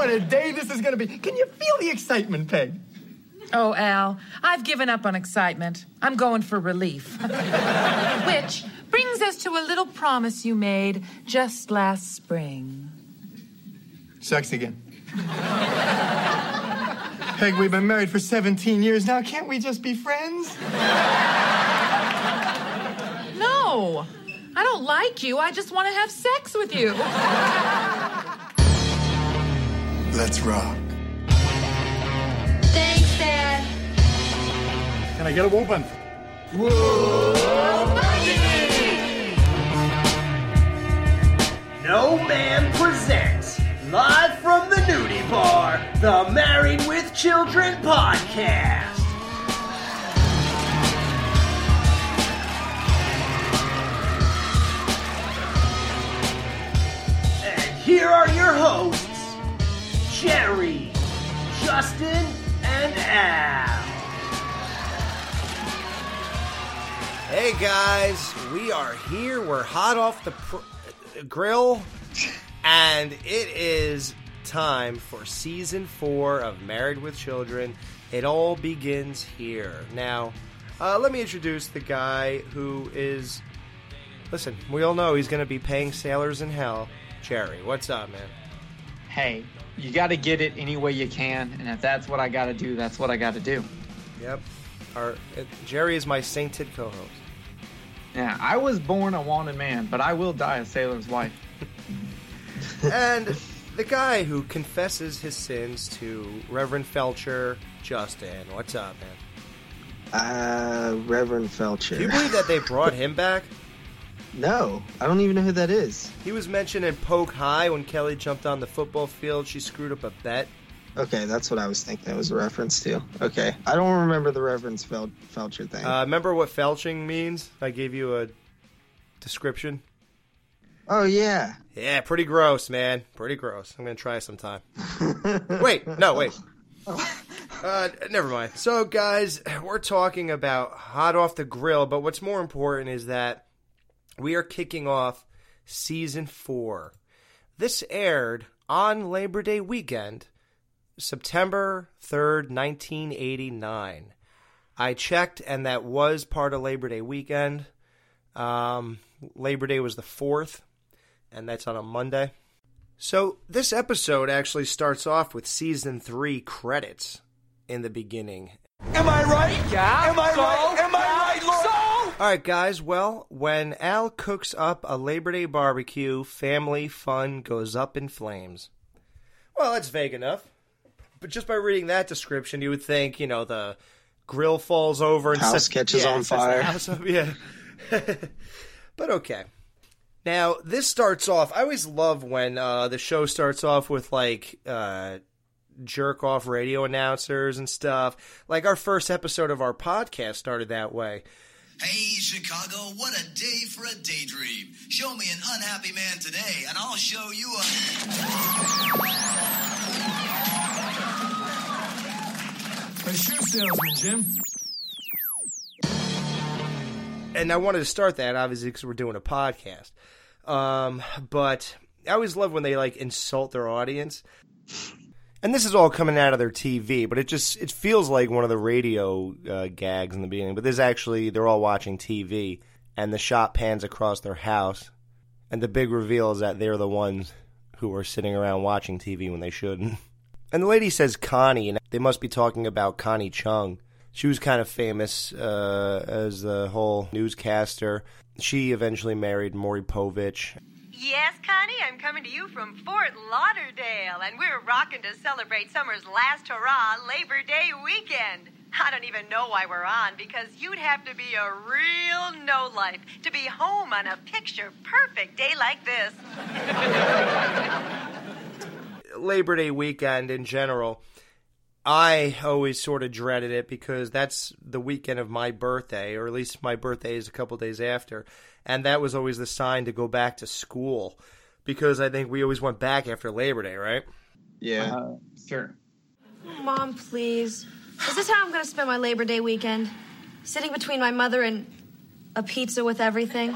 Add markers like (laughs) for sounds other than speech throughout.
what a day this is going to be. Can you feel the excitement, Peg? Oh, Al, I've given up on excitement. I'm going for relief. (laughs) Which brings us to a little promise you made just last spring. Sex again. Peg, we've been married for 17 years now. Can't we just be friends? No, I don't like you. I just want to have sex with you. Let's rock. Thanks, Dad. Can I get a whooping? No Ma'am presents, live from the nudie bar, the Married with Children podcast. And here are your hosts, Jerry, Justin, and Al. Hey guys, we are here. We're hot off the pr- grill, and it is time for season four of Married with Children. It all begins here. Now, uh, let me introduce the guy who is. Listen, we all know he's going to be paying sailors in hell. Jerry, what's up, man? hey, you got to get it any way you can, and if that's what I got to do, that's what I got to do. Yep. Our, uh, Jerry is my sainted co host. Yeah, I was born a wanted man, but I will die a sailor's wife. and (laughs) the guy who confesses his sins to Reverend Felcher, Justin. What's up, man? Uh, Reverend Felcher. Do you believe that they brought him back? (laughs) No, I don't even know who that is. He was mentioned in Poke High when Kelly jumped on the football field. She screwed up a bet. Okay, that's what I was thinking it was a reference to. Okay, I don't remember the Reverend Fel- Felcher thing. Uh, remember what felching means? I gave you a description. oh yeah, Yeah, pretty gross, man. Pretty gross. I'm gonna try sometime. (laughs) wait, no, wait. (laughs) Uh, never mind. So, guys, we're talking about hot off the grill, but what's more important is that we are kicking off season four. This aired on Labor Day weekend, September 3rd, 1989. I checked, and that was part of Labor Day weekend. Um, Labor Day was the 4th, and that's on a Monday. So, this episode actually starts off with season three credits in the beginning. Am I right? Yeah. Am I right? Am I right, Lord? All right, guys. Well, when Al cooks up a Labor Day barbecue, family fun goes up in flames. Well, that's vague enough. But just by reading that description, you would think, you know, the grill falls over and House sets- catches yeah, on fire. house up, yeah. (laughs) but okay. Now, this starts off. I always love when uh, the show starts off with like uh, jerk off radio announcers and stuff. Like our first episode of our podcast started that way. Hey, Chicago, what a day for a daydream. Show me an unhappy man today, and I'll show you a. A shoe salesman, Jim. and I wanted to start that obviously because we're doing a podcast. Um, but I always love when they like insult their audience. And this is all coming out of their TV, but it just it feels like one of the radio uh, gags in the beginning. But this actually they're all watching TV, and the shot pans across their house, and the big reveal is that they're the ones who are sitting around watching TV when they shouldn't. (laughs) And the lady says Connie, and they must be talking about Connie Chung. She was kind of famous uh, as the whole newscaster. She eventually married Maury Povich. Yes, Connie, I'm coming to you from Fort Lauderdale, and we're rocking to celebrate summer's last hurrah, Labor Day weekend. I don't even know why we're on because you'd have to be a real no life to be home on a picture perfect day like this. (laughs) Labor Day weekend in general, I always sort of dreaded it because that's the weekend of my birthday, or at least my birthday is a couple days after. And that was always the sign to go back to school because I think we always went back after Labor Day, right? Yeah. Uh, sure. Mom, please. Is this how I'm going to spend my Labor Day weekend? Sitting between my mother and a pizza with everything?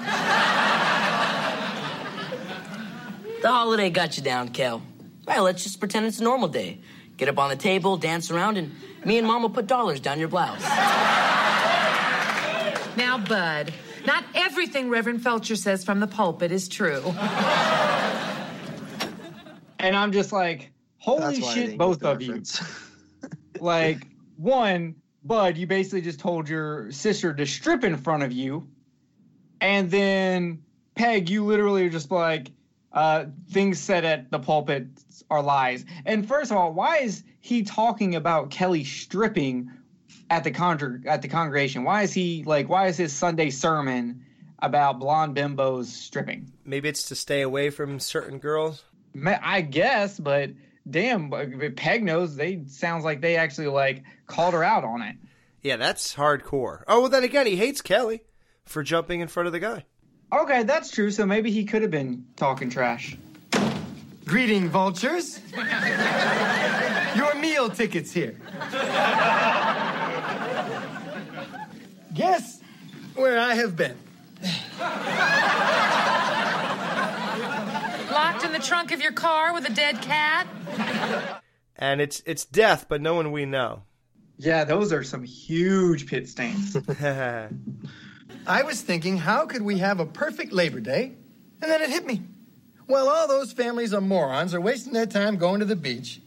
The holiday got you down, Kel. Right, let's just pretend it's a normal day. Get up on the table, dance around, and me and Mom will put dollars down your blouse. Now, Bud, not everything Reverend Felcher says from the pulpit is true. And I'm just like, holy That's why I shit, both get the of you. (laughs) like, one, Bud, you basically just told your sister to strip in front of you. And then, Peg, you literally are just like, uh, things said at the pulpit are lies. And first of all, why is he talking about Kelly stripping at the con- at the congregation? Why is he like? Why is his Sunday sermon about blonde bimbos stripping? Maybe it's to stay away from certain girls. I guess, but damn, Peg knows. They sounds like they actually like called her out on it. Yeah, that's hardcore. Oh, well, then again, he hates Kelly for jumping in front of the guy. Okay, that's true. So maybe he could have been talking trash. Greeting, vultures. Your meal tickets here. Guess where I have been. Locked in the trunk of your car with a dead cat? And it's it's death, but no one we know. Yeah, those are some huge pit stains. (laughs) I was thinking, how could we have a perfect Labor Day? And then it hit me. Well, all those families of morons are wasting their time going to the beach.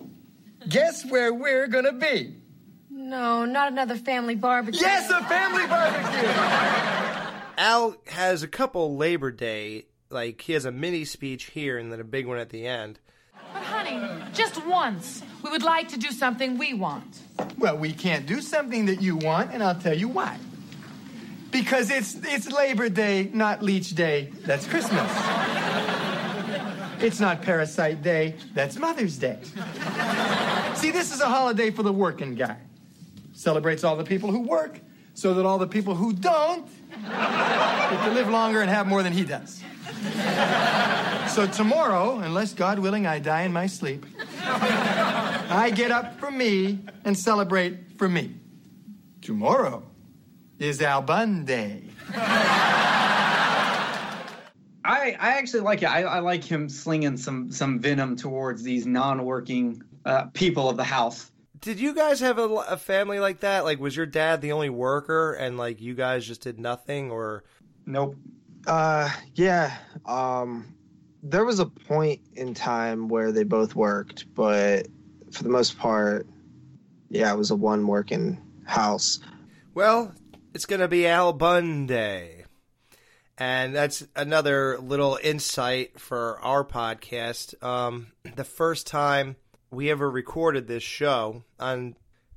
Guess where we're gonna be? No, not another family barbecue. Yes, a family barbecue! Al has a couple Labor Day, like he has a mini speech here and then a big one at the end. But, honey, just once, we would like to do something we want. Well, we can't do something that you want, and I'll tell you why. Because it's it's Labor Day, not Leech Day. That's Christmas. It's not Parasite Day. That's Mother's Day. See, this is a holiday for the working guy. Celebrates all the people who work, so that all the people who don't get to live longer and have more than he does. So tomorrow, unless God willing I die in my sleep, I get up for me and celebrate for me. Tomorrow is Al Bun Day. I, I actually like it. I, I like him slinging some some venom towards these non-working uh, people of the house. Did you guys have a, a family like that? Like, was your dad the only worker, and like you guys just did nothing, or nope? Uh, yeah. Um, there was a point in time where they both worked, but for the most part, yeah, it was a one working house. Well, it's gonna be Al Bun Day, and that's another little insight for our podcast. Um, the first time we ever recorded this show on.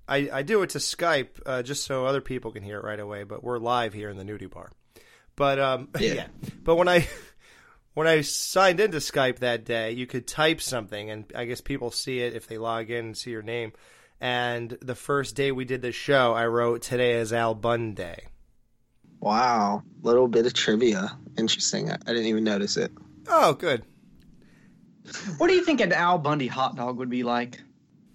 I, I do it to Skype uh, just so other people can hear it right away, but we're live here in the nudie bar. But um, yeah. (laughs) Yeah. But when I (laughs) when I signed into Skype that day, you could type something, and I guess people see it if they log in and see your name. And the first day we did this show, I wrote today is Al Bun Day. Wow, little bit of trivia. Interesting. I, I didn't even notice it. Oh, good. What do you think an Al Bundy hot dog would be like?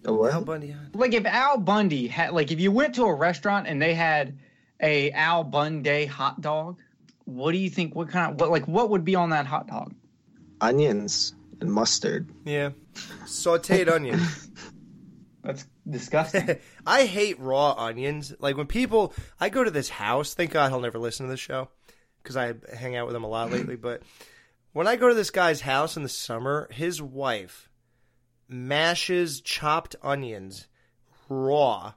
A what? Al Bundy. Like if Al Bundy had, like if you went to a restaurant and they had a Al Bundy hot dog, what do you think? What kind of what like what would be on that hot dog? Onions and mustard. Yeah. Sauteed onions. (laughs) That's (laughs) disgusting. I hate raw onions. Like when people, I go to this house. Thank God he'll never listen to this show because I hang out with him a lot (laughs) lately. But when I go to this guy's house in the summer, his wife mashes chopped onions raw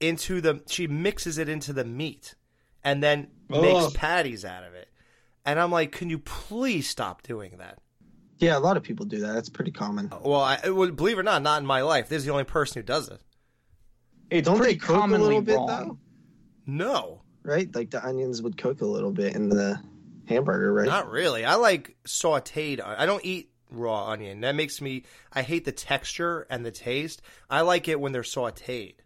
into the. She mixes it into the meat and then makes patties out of it. And I'm like, can you please stop doing that? Yeah, a lot of people do that. That's pretty common. Well, I well, believe it or not, not in my life. This is the only person who does it. It's Don't pretty they cook a little bit wrong. though? No, Right? Like the onions would cook a little bit in the hamburger, right? Not really. I like sauteed. I don't eat raw onion. That makes me. I hate the texture and the taste. I like it when they're sauteed.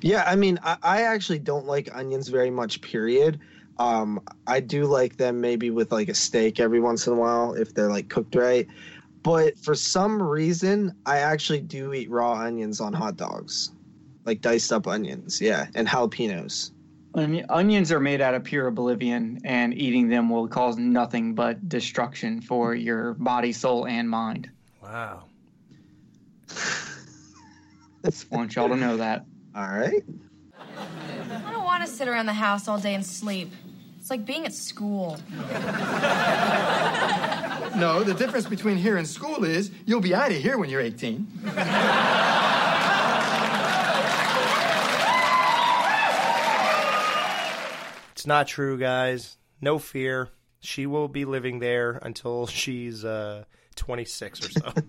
Yeah, I mean, I, I actually don't like onions very much. Period. Um, I do like them maybe with like a steak every once in a while if they're like cooked right. But for some reason, I actually do eat raw onions on hot dogs, like diced up onions. Yeah, and jalapenos. Onions are made out of pure oblivion, and eating them will cause nothing but destruction for your body, soul, and mind. Wow. Just (laughs) want y'all to know that. All right. I don't want to sit around the house all day and sleep. It's like being at school. No, the difference between here and school is you'll be out of here when you're 18. It's not true, guys. No fear. She will be living there until she's uh, 26 or so. (laughs)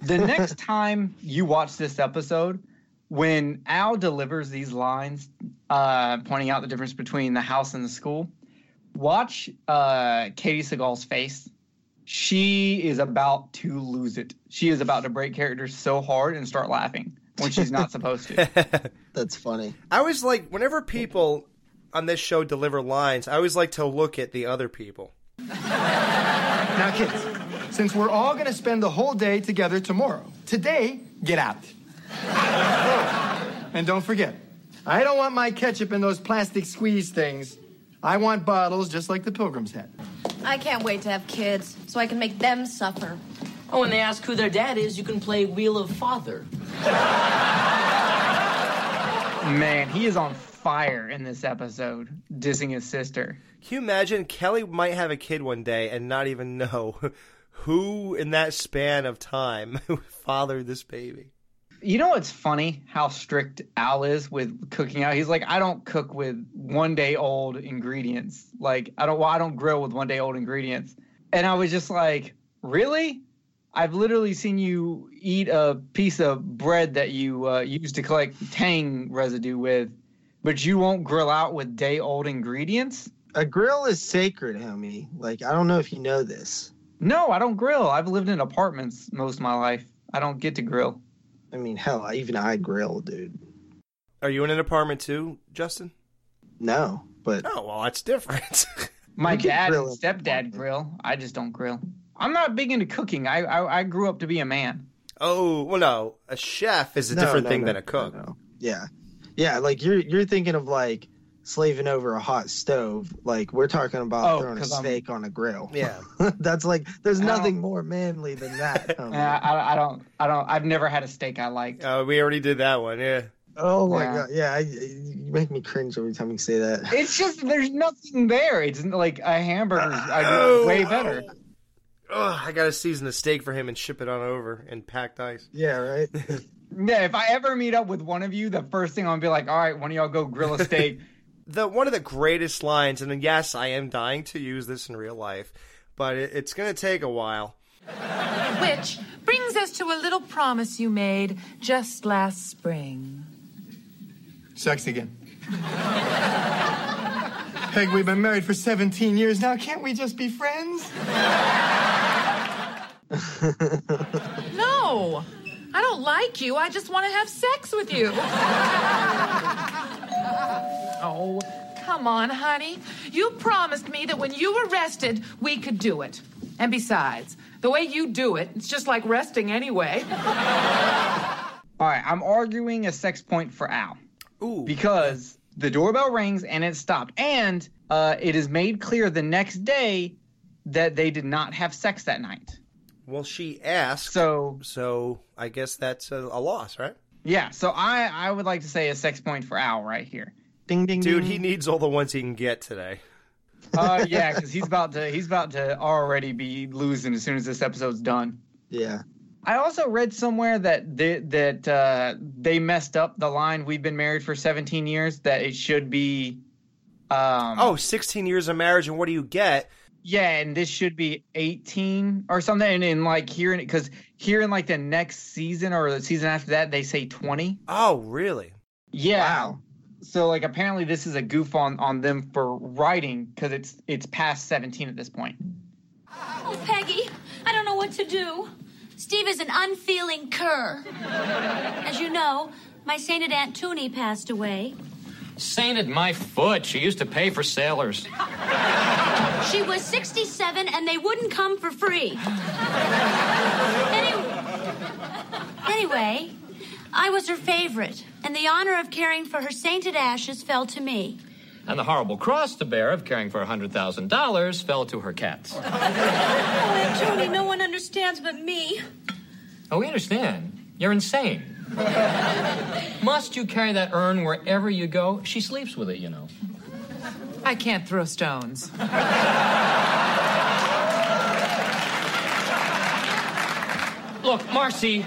The next time you watch this episode, when Al delivers these lines, uh, pointing out the difference between the house and the school, watch uh, Katey Sagal's face. She is about to lose it. She is about to break character so hard and start laughing when she's not (laughs) supposed to. (laughs) That's funny. I always like, whenever people on this show deliver lines, I always like to look at the other people. Now, kids, since we're all going to spend the whole day together tomorrow, today, get out. (laughs) and don't forget, I don't want my ketchup in those plastic squeeze things. I want bottles just like the pilgrims had. I can't wait to have kids so I can make them suffer. Oh, when they ask who their dad is, you can play Wheel of Father. Man, he is on fire in this episode, dissing his sister. Can you imagine Kelly might have a kid one day and not even know (laughs) who in that span of time (laughs) fathered this baby? You know what's funny? How strict Al is with cooking out. He's like, I don't cook with one day old ingredients. Like, I don't, well, I don't grill with one day old ingredients. And I was just like, really? I've literally seen you eat a piece of bread that you uh, used to collect tang residue with, but you won't grill out with day old ingredients. A grill is sacred, homie. Like I don't know if you know this. No, I don't grill. I've lived in apartments most of my life. I don't get to grill. I mean, hell, even I grill, dude. Are you in an apartment too, Justin? No, but Oh, well, that's different. (laughs) My dad grill and stepdad grill. I just don't grill. I'm not big into cooking. I I, I grew up to be a man. oh, well, no. A chef is a No, different no, thing no, than a cook. no, no. yeah, yeah. Like you're you're thinking of like slaving over a hot stove. Like we're talking about Oh, throwing a 'cause I'm- steak on a grill. Yeah. (laughs) That's like there's I don't- nothing more manly than that. (laughs) homie. Uh, I, I don't I don't I've never had a steak I liked. Uh, we already did that one, yeah. oh my Yeah. god, yeah, I, you make me cringe every time you say that. (laughs) It's just there's nothing there. It's like a hamburger. I Oh, way better. Oh, I gotta season the steak for him and ship it on over in packed ice. yeah, right. Yeah, if I ever meet up with one of you, the first thing I'm gonna be like, all right, one of y'all go grill a steak. The one of the greatest lines, and yes, I am dying to use this in real life, but it, it's gonna take a while. Which brings us to a little promise you made just last spring. Sex again. Peg, we've been married for 17 years now. Can't we just be friends? No, I don't like you. I just want to have sex with you. (laughs) oh, come on, honey. You promised me that when you were rested, we could do it. And besides, the way you do it, it's just like resting anyway. (laughs) all right, I'm arguing a sex point for Al. Ooh. because the doorbell rings and it stopped. And uh, it is made clear the next day that they did not have sex that night. Well, she asked, So, so I guess that's a, a loss, right? yeah, so I, I would like to say a sex point for Al right here. ding ding Dude, ding. he needs all the ones he can get today. Uh, yeah, because he's about to he's about to already be losing as soon as this episode's done. Yeah. I also read somewhere that they, that uh, they messed up the line "We've been married for 17 years." That it should be, um, Oh, 16 years of marriage, and what do you get? Yeah, and this should be 18 or something. And in like here, in because here in like the next season or the season after that, they say 20. Oh, really? Yeah. Wow. So like apparently this is a goof on on them for writing because it's it's past 17 at this point. Oh, Peggy, I don't know what to do. Steve is an unfeeling cur. As you know, my sainted Aunt Toonie passed away. Sainted my foot. She used to pay for sailors. She was 67 and they wouldn't come for free. Anyway, anyway, I was her favorite, and the honor of caring for her sainted ashes fell to me. And the horrible cross to bear of caring for a $100,000 fell to her cats. Oh, Aunt Toonie, no one understands but me. Oh, we understand. You're insane. (laughs) Must you carry that urn wherever you go? She sleeps with it, you know. I can't throw stones. Look, Marcy,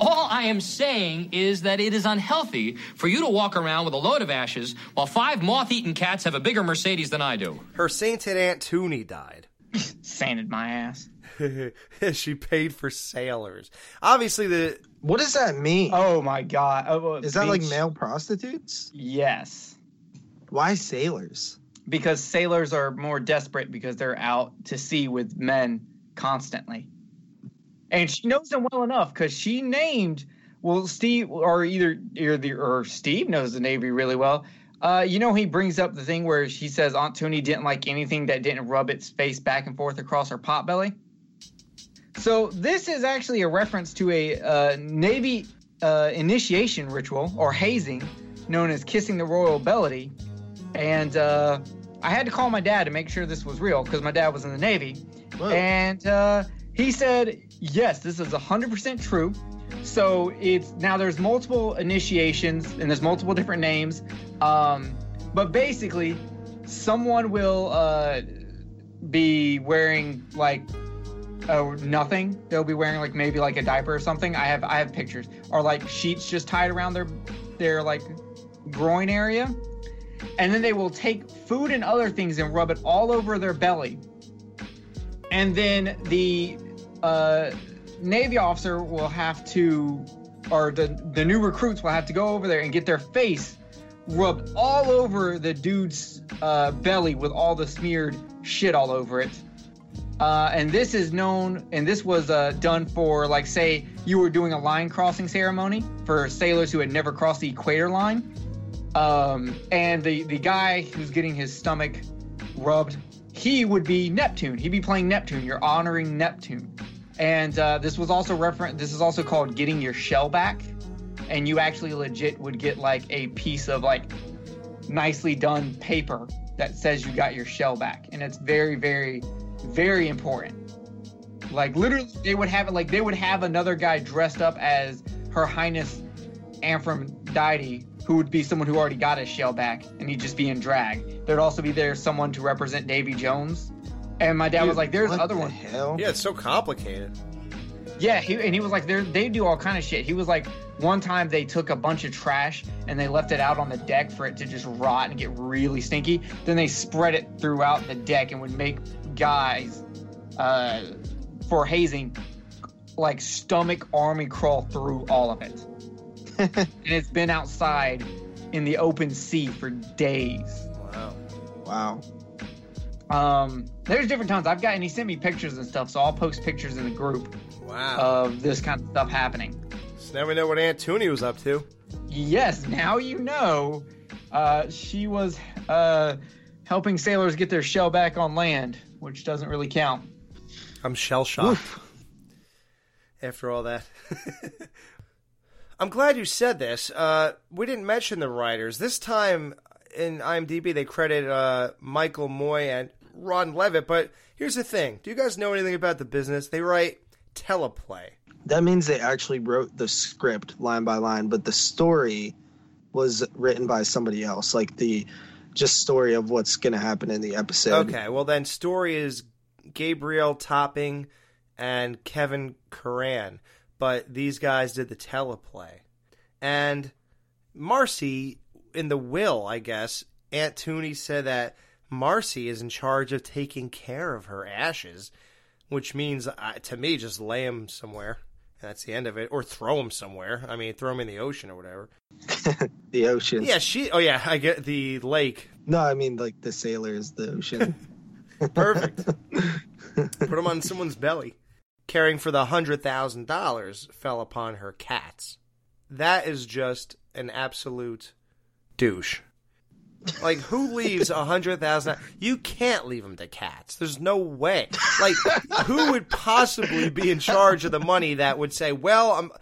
all I am saying is that it is unhealthy for you to walk around with a load of ashes while five moth eaten cats have a bigger Mercedes than I do. Her sainted Aunt Toonie died. (laughs) Sainted my ass. (laughs) she paid for sailors. Obviously, the What does that mean? Oh my god. Oh, Is that like male prostitutes? Yes. Why sailors? Because sailors are more desperate because they're out to sea with men constantly. And she knows them well enough because she named well Steve or either either or Steve knows the Navy really well. Uh, you know he brings up the thing where she says Aunt Toonie didn't like anything that didn't rub its face back and forth across her pot belly. So this is actually a reference to a uh, Navy uh, initiation ritual or hazing known as kissing the royal belly. And uh, I had to call my dad to make sure this was real because my dad was in the Navy. And uh, he said, yes, this is 100% true. So it's now there's multiple initiations and there's multiple different names. Um, but basically, someone will uh, be wearing like oh nothing. They'll be wearing like maybe like a diaper or something. I have I have pictures or like sheets just tied around their their like groin area, and then they will take food and other things and rub it all over their belly, and then the uh, navy officer will have to, or the the new recruits will have to go over there and get their face rubbed all over the dude's uh, belly with all the smeared shit all over it. Uh, and this is known, and this was uh, done for, like, say, you were doing a line crossing ceremony for sailors who had never crossed the equator line. Um, and the, the guy who's getting his stomach rubbed, he would be Neptune. He'd be playing Neptune. You're honoring Neptune. And uh, this was also referent. This is also called getting your shell back. And you actually legit would get like a piece of like nicely done paper that says you got your shell back. And it's very, very, very important. Like literally, they would have it. Like they would have another guy dressed up as Her Highness Aphrodite, who would be someone who already got his shell back, and he'd just be in drag. There'd also be there someone to represent Davy Jones. And my dad was like, "There's what other the one." hell? yeah, it's so complicated. Yeah, he, and he was like, they they do all kind of shit. He was like, one time they took a bunch of trash and they left it out on the deck for it to just rot and get really stinky. Then they spread it throughout the deck and would make guys uh, for hazing like stomach army crawl through all of it. (laughs) and it's been outside in the open sea for days. Wow. Wow. Um, there's different times I've got, and he sent me pictures and stuff, so I'll post pictures in the group Wow. of this kind of stuff happening. so now we know what Aunt Toonie was up to. Yes, now you know. Uh, she was uh, helping sailors get their shell back on land, which doesn't really count. I'm shell shocked after all that. (laughs) I'm glad you said this. Uh, we didn't mention the writers. This time in IMDb, they credit uh, Michael Moye and Ron Leavitt. But here's the thing do you guys know anything about the business? They write teleplay. That means they actually wrote the script line by line, but the story was written by somebody else. Like the just story of what's going to happen in the episode. Okay, well, then story is Gabriel Topping and Kevin Curran. But these guys did the teleplay. And Marcy, in the will, I guess, Aunt Toonie said that Marcy is in charge of taking care of her ashes, which means, uh, to me, just lay them somewhere. That's the end of it. Or throw them somewhere. I mean, throw them in the ocean or whatever. (laughs) The ocean. Yeah, she. Oh, yeah, I get the lake. No, I mean like the sailors, the ocean. (laughs) Perfect. Put them on someone's belly. Caring for the hundred thousand dollars fell upon her cats. That is just an absolute douche. Like who leaves a hundred thousand? You can't leave them to cats. There's no way. Like who would possibly be in charge of the money that would say, "Well, um,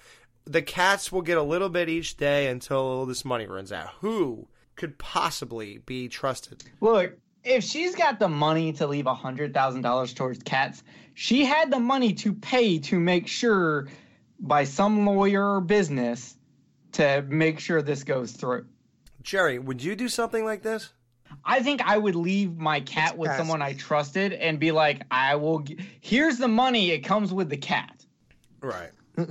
the cats will get a little bit each day until this money runs out." Who could possibly be trusted? Look, if she's got the money to leave a $100,000 towards cats, she had the money to pay to make sure by some lawyer or business to make sure this goes through. Jerry, would you do something like this? I think I would leave my cat with someone I trusted and be like, I will. G- Here's the money. It comes with the cat. Right. (laughs)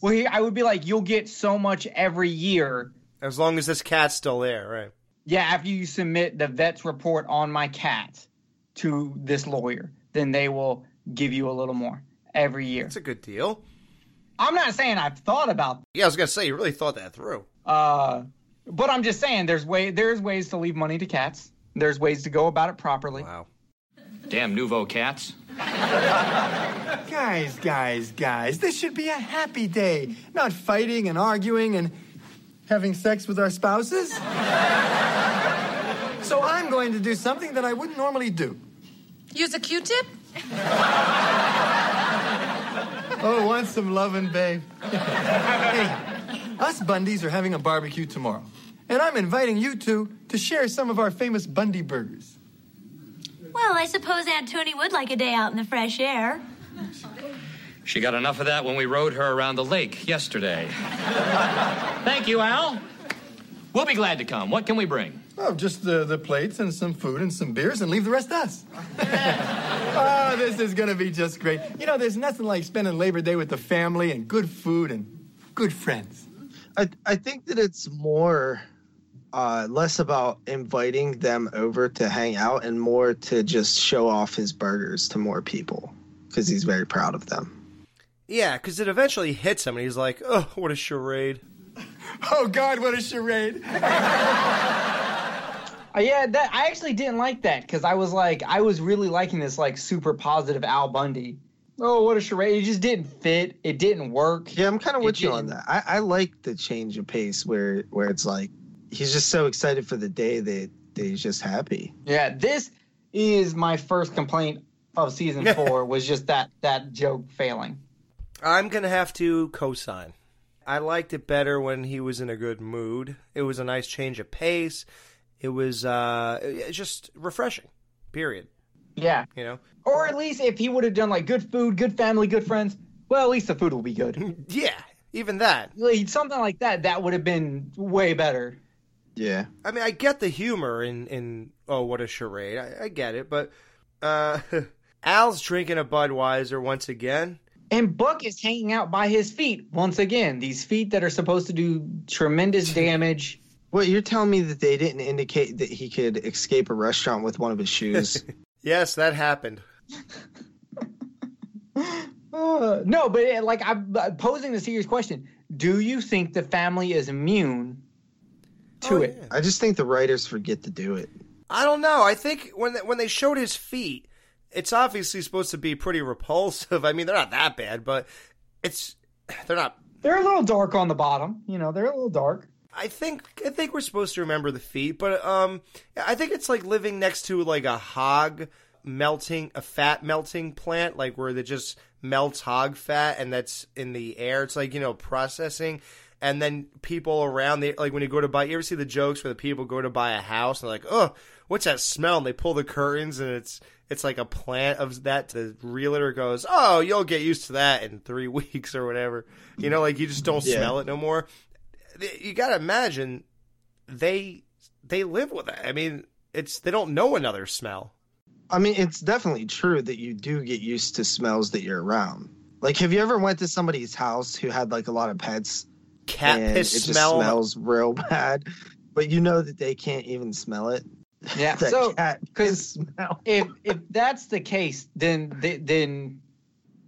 Well, he, I would be like, you'll get so much every year. As long as this cat's still there, right? Yeah, after you submit the vet's report on my cat to this lawyer, then they will give you a little more every year. It's a good deal. I'm not saying I've thought about, Yeah, I was gonna say you really thought that through. uh, but I'm just saying there's way there's ways to leave money to cats. There's ways to go about it properly. Wow. Damn nouveau cats. (laughs) Guys, guys, guys, this should be a happy day, not fighting and arguing and having sex with our spouses. (laughs) so I'm going to do something that I wouldn't normally do. Use a Q-tip? Oh, want some loving, babe? (laughs) hey, us Bundys are having a barbecue tomorrow, and I'm inviting you two to share some of our famous Bundy burgers. Well, I suppose Aunt Tony would like a day out in the fresh air. She got enough of that when we rode her around the lake yesterday. Thank you, Al. We'll be glad to come. What can we bring? Oh, just the, the plates and some food and some beers and leave the rest to us. (laughs) oh, this is going to be just great. You know, there's nothing like spending Labor Day with the family and good food and good friends. I I think that it's more uh, less about inviting them over to hang out and more to just show off his burgers to more people because he's very proud of them. Yeah, because it eventually hits him, and he's like, "Oh, what a charade!" (laughs) Oh God, what a charade! (laughs) Uh, yeah, that I actually didn't like that because I was like, I was really liking this like super positive Al Bundy. Oh, what a charade! It just didn't fit. It didn't work. Yeah, I'm kind of It with you on didn't- that. I, I like the change of pace where where it's like he's just so excited for the day that, that he's just happy. Yeah, this is my first complaint of season four was just that that joke failing. I'm gonna have to co-sign. I liked it better when he was in a good mood. It was a nice change of pace. It was uh, just refreshing. Period. Yeah, You know. or at least if he would have done like good food, good family, good friends. Well, at least the food will be good. (laughs) Yeah, even that. like, something like that, that would have been way better. Yeah. I mean, I get the humor in in oh, what a charade. I, I get it, but uh, (laughs) Al's drinking a Budweiser once again. And Buck is hanging out by his feet once again. These feet that are supposed to do tremendous (laughs) damage. Well, you're telling me that they didn't indicate that he could escape a restaurant with one of his shoes? Yes, that happened. (laughs) Uh, no, but it, like I'm uh, posing the serious question: Do you think the family is immune to Oh, it? I just think the writers forget to do it. I don't know. I think when they, when they showed his feet, it's obviously supposed to be pretty repulsive. (laughs) I mean, they're not that bad, but it's they're not. They're a little dark on the bottom. You know, they're a little dark. I think I think we're supposed to remember the feet, but um, I think it's like living next to like a hog melting a fat melting plant, like where it just melts hog fat and that's in the air. It's like you know processing. And then people around, they like when you go to buy. You ever see the jokes where the people go to buy a house and they're like, "Oh, what's that smell?" And they pull the curtains and it's it's like a plant of that. The realtor goes, "Oh, you'll get used to that in three (laughs) weeks or whatever." You know, like you just don't Yeah. smell it no more. You got to imagine they they live with it. I mean, it's they don't know another smell. I mean, it's definitely true that you do get used to smells that you're around. Like, have you ever went to somebody's house who had like a lot of pets? Cat and piss it just smells real (laughs) bad, but you know that they can't even smell it. Yeah. (laughs) So, because if if that's the case, then then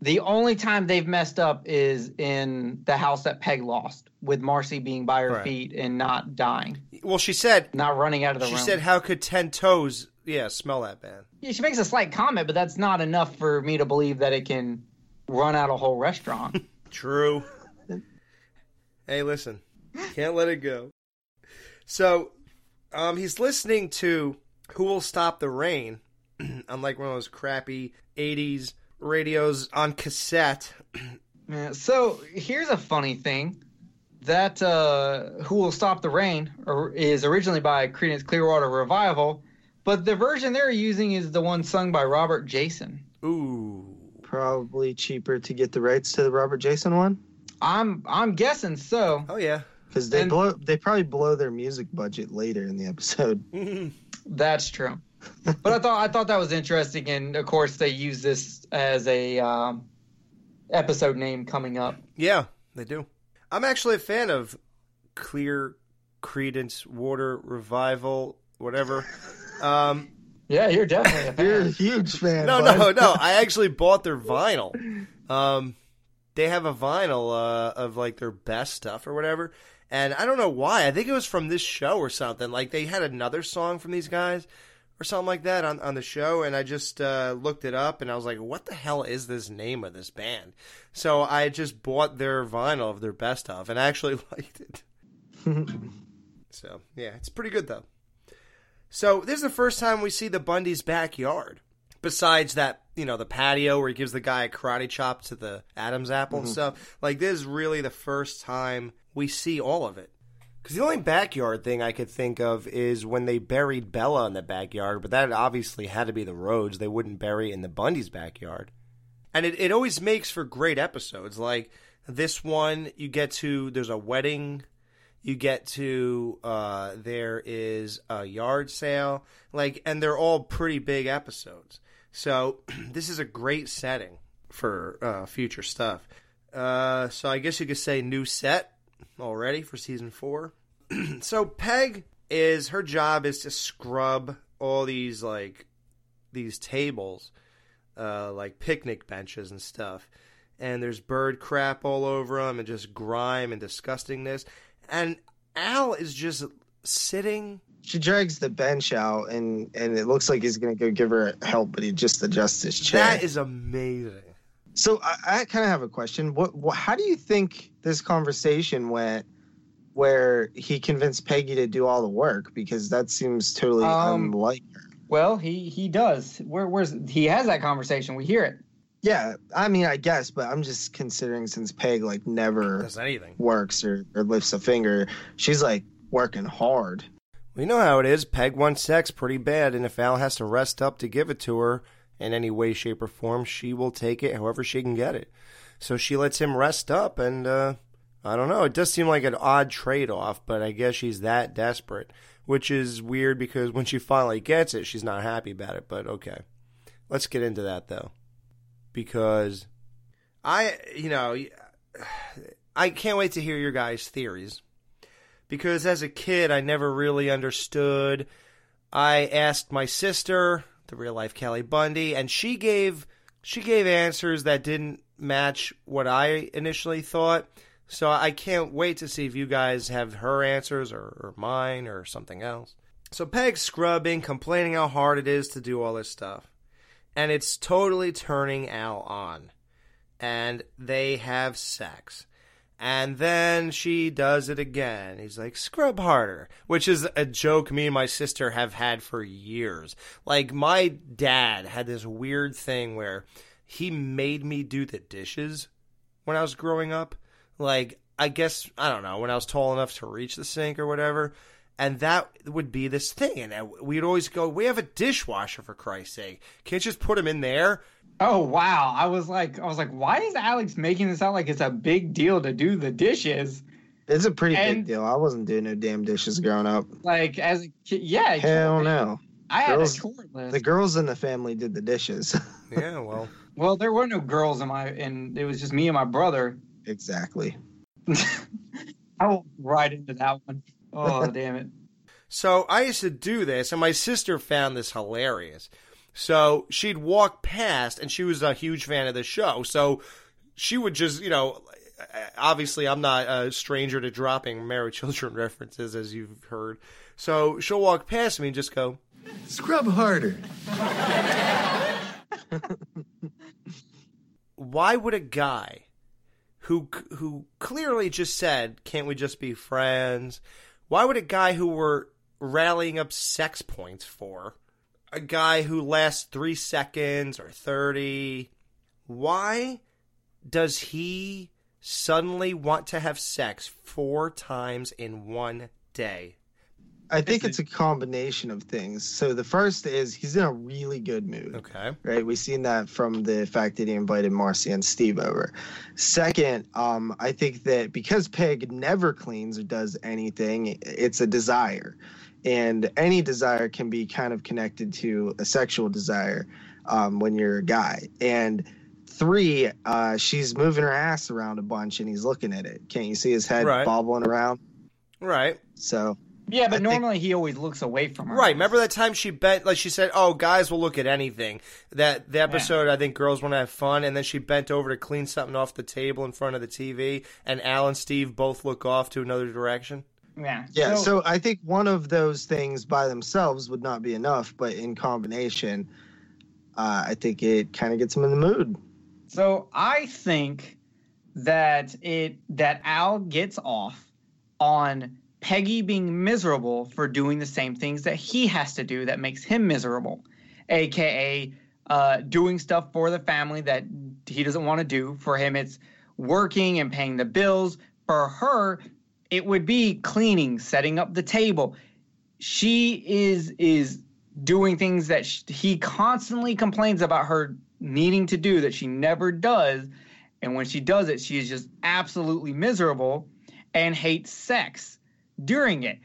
the only time they've messed up is in the house that Peg lost, with Marcy being by her Right. feet and not dying, Well, she said not running out of the she room. said, "How could ten toes, yeah, smell that bad?" Yeah, she makes a slight comment, but that's not enough for me to believe that it can run out a whole restaurant. (laughs) True. hey, listen, can't let it go. So, um, he's listening to "Who Will Stop the Rain," (clears throat) unlike one of those crappy '80s radios on cassette. Yeah, so here's a funny thing. That uh, "Who Will Stop the Rain" is originally by Creedence Clearwater Revival, but the version they're using is the one sung by Robert Jason. Ooh, Probably cheaper to get the rights to the Robert Jason one. I'm I'm guessing so. Oh yeah. Because they And- blow, they probably blow their music budget later in the episode. (laughs) That's true. But I thought I thought that was interesting, and of course they use this as a um, episode name coming up. Yeah, they do. I'm actually a fan of Clear Credence Water Revival, whatever. Um, yeah, you're definitely a fan. You're a huge fan. no, bud. no, no. I actually bought their vinyl. Um, they have a vinyl uh, of like their best stuff or whatever. And I don't know why. I think it was from this show or something. Like they had another song from these guys or something like that on, on the show. And I just uh, looked it up and I was like, what the hell is this name of this band? So I just bought their vinyl of their best of and I actually (laughs) liked it. (laughs) So yeah, it's pretty good though. So this is the first time we see the Bundy's backyard. Besides that, you know, the patio where he gives the guy a karate chop to the Adam's apple and Mhm. stuff. Like this is really the first time we see all of it. Because the only backyard thing I could think of is when they buried Bella in the backyard, but that obviously had to be the Rhoades. They wouldn't bury in the Bundy's backyard. And it, it always makes for great episodes. Like this one, you get to, there's a wedding you get to uh, there is a yard sale like and they're all pretty big episodes so (clears throat) this is a great setting for uh, future stuff uh, so i guess you could say new set already for season four. (clears throat) So peg is her job is to scrub all these like these tables uh, like picnic benches and stuff. And there's bird crap all over them and just grime and disgustingness. And al is just sitting She drags the bench out, and and it looks like he's gonna go give her help, but he just adjusts his chair. that is amazing So I, I kind of have a question. What, what? How do you think this conversation went, where he convinced Peggy to do all the work? Because that seems totally Um, unlike her. Well, he he does. Where where's he has that conversation? We hear it. Yeah, I mean, I guess, but I'm just considering since Peg like never does anything works or, or lifts a finger, she's like working hard. we know how it is peg wants sex pretty bad and if al has to rest up to give it to her in any way shape or form she will take it however she can get it so she lets him rest up and uh i don't know it does seem like an odd trade-off but i guess she's that desperate which is weird because when she finally gets it she's not happy about it but okay let's get into that though because I, you know, I can't wait to hear your guys' theories. Because as a kid, I never really understood. I asked my sister, the real life Kelly Bundy, and she gave she gave answers that didn't match what I initially thought. So I can't wait to see if you guys have her answers or, or mine or something else. So Peg's scrubbing, complaining how hard it is to do all this stuff and it's totally turning Al on. And they have sex. And then she does it again. He's like, scrub harder, which is a joke me and my sister have had for years. Like, my dad had this weird thing where he made me do the dishes when I was growing up. Like, I guess, I don't know, when I was tall enough to reach the sink or whatever. And that would be this thing. And we'd always go, We have a dishwasher for Christ's sake. Can't you just put them in there? Oh wow! I was like, I was like, why is Alex making this sound like it's a big deal to do the dishes? It's a pretty And- big deal. I wasn't doing no damn dishes growing up. Like as a kid, yeah. Hell totally. no. I had Girls- a chore list. The girls in the family did the dishes. (laughs) Yeah, well. Well, there were no girls in my, and it was just me and my brother. exactly. (laughs) I won't right into that one. Oh (laughs) damn it! So I used to do this, and my sister found this hilarious. So she'd walk past, and she was a huge fan of the show. So she would just, you know, obviously I'm not a stranger to dropping (laughs) Married Children references, as you've heard. So she'll walk past me and just go, Scrub harder. why would a guy who who clearly just said, "Can't we just be friends?" Why would a guy who we're rallying up sex points for, a guy who lasts three seconds or thirty, why does he suddenly want to have sex four times in one day? I think it's a combination of things. So the first is he's in a really good mood. Okay. Right. We've seen that from the fact that he invited Marcy and Steve over. Second, um, I think that because Peg never cleans or does anything, it's a desire. And any desire can be kind of connected to a sexual desire um, when you're a guy. And three, uh, she's moving her ass around a bunch and he's looking at it. Can't you see his head Right. bobbling around? Right. So Yeah, but I think- normally he always looks away from her. Right. Remember that time she bent, like she said, "Oh, guys will look at anything." That the episode, I think, girls want to have fun, and then she bent over to clean something off the table in front of the TV, and Al and Steve both look off to another direction. Yeah. Yeah, so I think one of those things by themselves would not be enough, but in combination, uh, I think it kind of gets them in the mood. So I think that it that Al gets off on Peggy being miserable for doing the same things that he has to do that makes him miserable, aka uh, doing stuff for the family that he doesn't want to do. For him, it's working and paying the bills. For her, it would be cleaning, setting up the table. She is is doing things that sh- he constantly complains about her needing to do that she never does. And when she does it, she is just absolutely miserable and hates sex during it.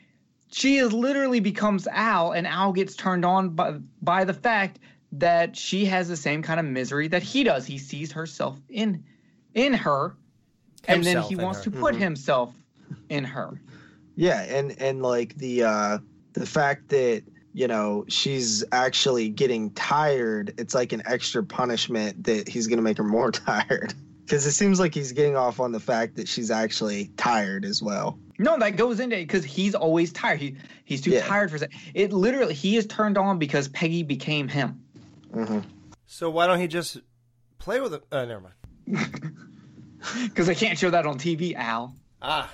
She is literally becomes Al, and Al gets turned on by, by the fact that she has the same kind of misery that he does. He sees herself in in her, and then he wants her. to put Mhm. himself in her. Yeah, and and like the uh, the fact that you know she's actually getting tired, it's like an extra punishment that he's gonna make her more (laughs) tired. Because it seems like he's getting off on the fact that she's actually tired as well. No, that goes into it because he's always tired. He he's too Yeah. tired for sex. It literally he is turned on because Peggy became him. Mm-hmm. So why don't he just play with it? Uh, never mind. (laughs) Because they can't show that on TV, Al. Ah, okay.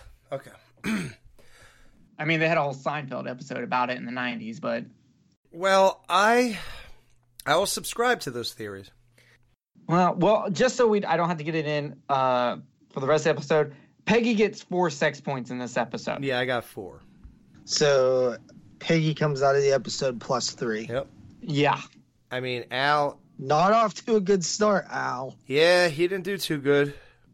(clears throat) I mean, they had a whole Seinfeld episode about it in the '90s, but Well, I I will subscribe to those theories. well, well, just so we I don't have to get it in uh, for the rest of the episode. Peggy gets four sex points in this episode. Yeah, I got four. So Peggy comes out of the episode plus three. Yep. Yeah. I mean, Al. Not off to a good start, Al. Yeah, he didn't do too good.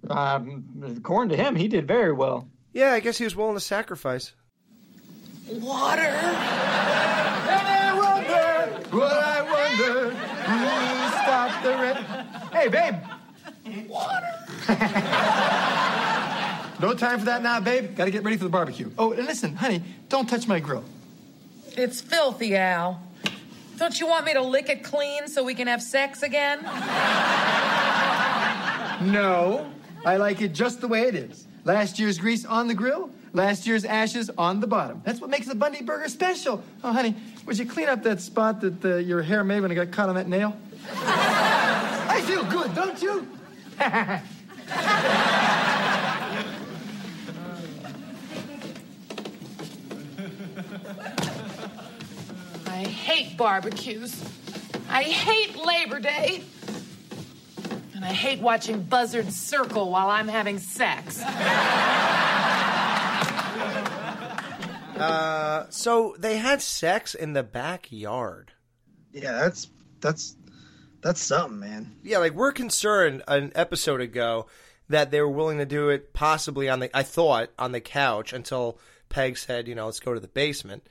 Um, according to him, he did very well. Yeah, I guess he was willing to sacrifice. Water. And I wonder, what I wonder, who stopped the rain. Hey, babe. Water. (laughs) no time for that now, babe. Got to get ready for the barbecue. Oh, and listen, honey, don't touch my grill. It's filthy, Al. Don't you want me to lick it clean so we can have sex again? No, I like it just the way it is. Last year's grease on the grill, last year's ashes on the bottom. That's what makes the Bundy Burger special. Oh, honey, would you clean up that spot that uh, your hair made when it got caught on that nail? (laughs) I feel good, don't you? (laughs) I hate barbecues. I hate Labor Day. And I hate watching buzzards circle while I'm having sex. Uh, so they had sex in the backyard. Yeah, that's that's that's something, man. Yeah, like we're concerned an episode ago that they were willing to do it possibly on the I thought on the couch until Peg said, you know, let's go to the basement.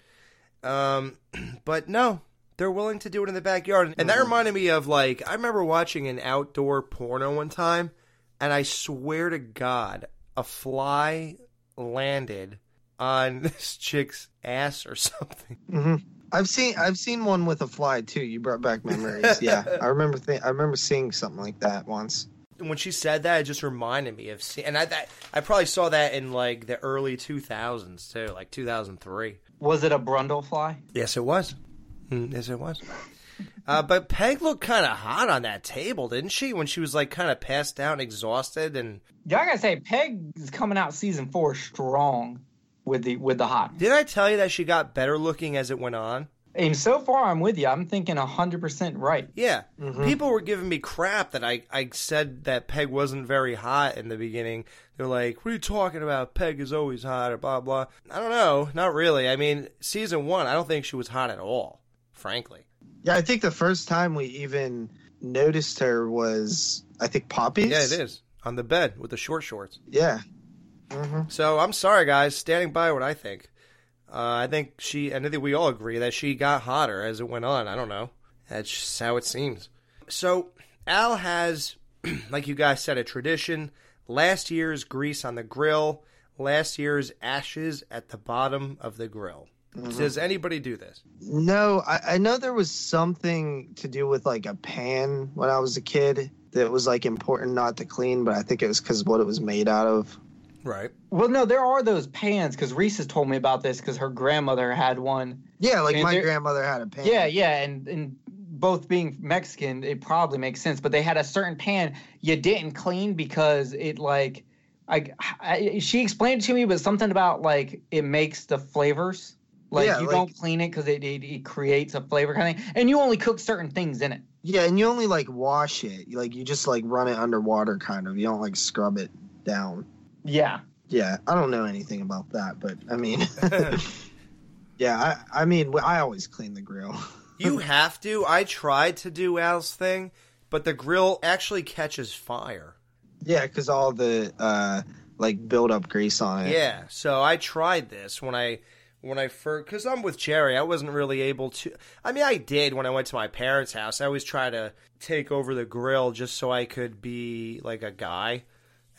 Um, (clears throat) but no, they're willing to do it in the backyard. And that reminded me of like I remember watching an outdoor porno one time and I swear to god, a fly landed on (laughs) this chick's ass or something. hmm I've seen I've seen one with a fly too. You brought back memories. (laughs) yeah, I remember th- I remember seeing something like that once. when she said that, it just reminded me of see, and I that, I probably saw that in like the early two thousands too, like two thousand three. Was it a brundle fly? Yes, it was. Mm, yes, it was. Uh, but Peg looked kind of hot on that table, didn't she? When she was like kind of passed out, exhausted, and Yeah, I gotta say, Peg is coming out season four strong with the with the hot. did I tell you that she got better looking as it went on? And so far, I'm with you. I'm thinking hundred percent right. Yeah, Mhm. people were giving me crap that I, I said that Peg wasn't very hot in the beginning. they're like, "What are you talking about? Peg is always hot," or blah blah. I don't know, not really. I mean, season one, I don't think she was hot at all, frankly. Yeah, I think the first time we even noticed her was I think Poppy's. Yeah, it is on the bed with the short shorts. Yeah. So I'm sorry, guys. Standing by what I think. Uh, I think she, and I think we all agree that she got hotter as it went on. I don't know. That's just how it seems. So Al has, (clears throat) like you guys said, a tradition. Last year's grease on the grill. Last year's ashes at the bottom of the grill. Mm-hmm. Does anybody do this? No, I, I know there was something to do with like a pan when I was a kid that was like important not to clean, but I think it was because what it was made out of. Right. Well, no, there are those pans because Reese has told me about this because her grandmother had one. Yeah, like And my there- grandmother had a pan. Yeah, yeah, and and both being Mexican, it probably makes sense. But they had a certain pan you didn't clean because it like, I, I she explained it to me, but something about like it makes the flavors. Like Yeah, you like- don't clean it because it, it it creates a flavor kind of thing, and you only cook certain things in it. Yeah, and you only like wash it. You, Like you just like run it underwater, kind of. You don't like scrub it down. Yeah. Yeah, I don't know anything about that, but I mean, (laughs) yeah, I, I mean, I always clean the grill. (laughs) You have to. I tried to do Al's thing, but the grill actually catches fire. Yeah, because all the uh like build up grease on it. Yeah, so I tried this when I when I first because I'm with Jerry. I wasn't really able to. I mean, I did when I went to my parents' house. I always try to take over the grill just so I could be like a guy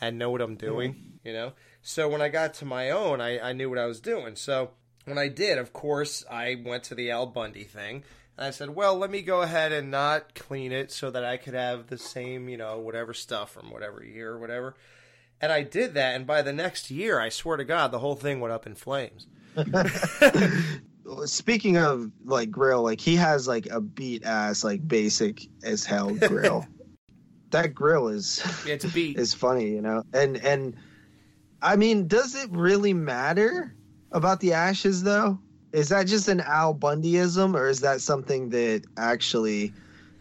and know what I'm mm-hmm. doing. You know. So when I got to my own, I, I knew what I was doing. So when I did, of course, I went to the Al Bundy thing. And I said, well, let me go ahead and not clean it so that I could have the same, you know, whatever stuff from whatever year or whatever. And I did that, and by the next year, I swear to God, the whole thing went up in flames. (laughs) Speaking of like grill, like he has like a beat ass like basic as hell grill. (laughs) that grill is It's a beat. is funny, you know. And and I mean, does it really matter about the ashes though? Is that just an Al Bundyism, or is that something that actually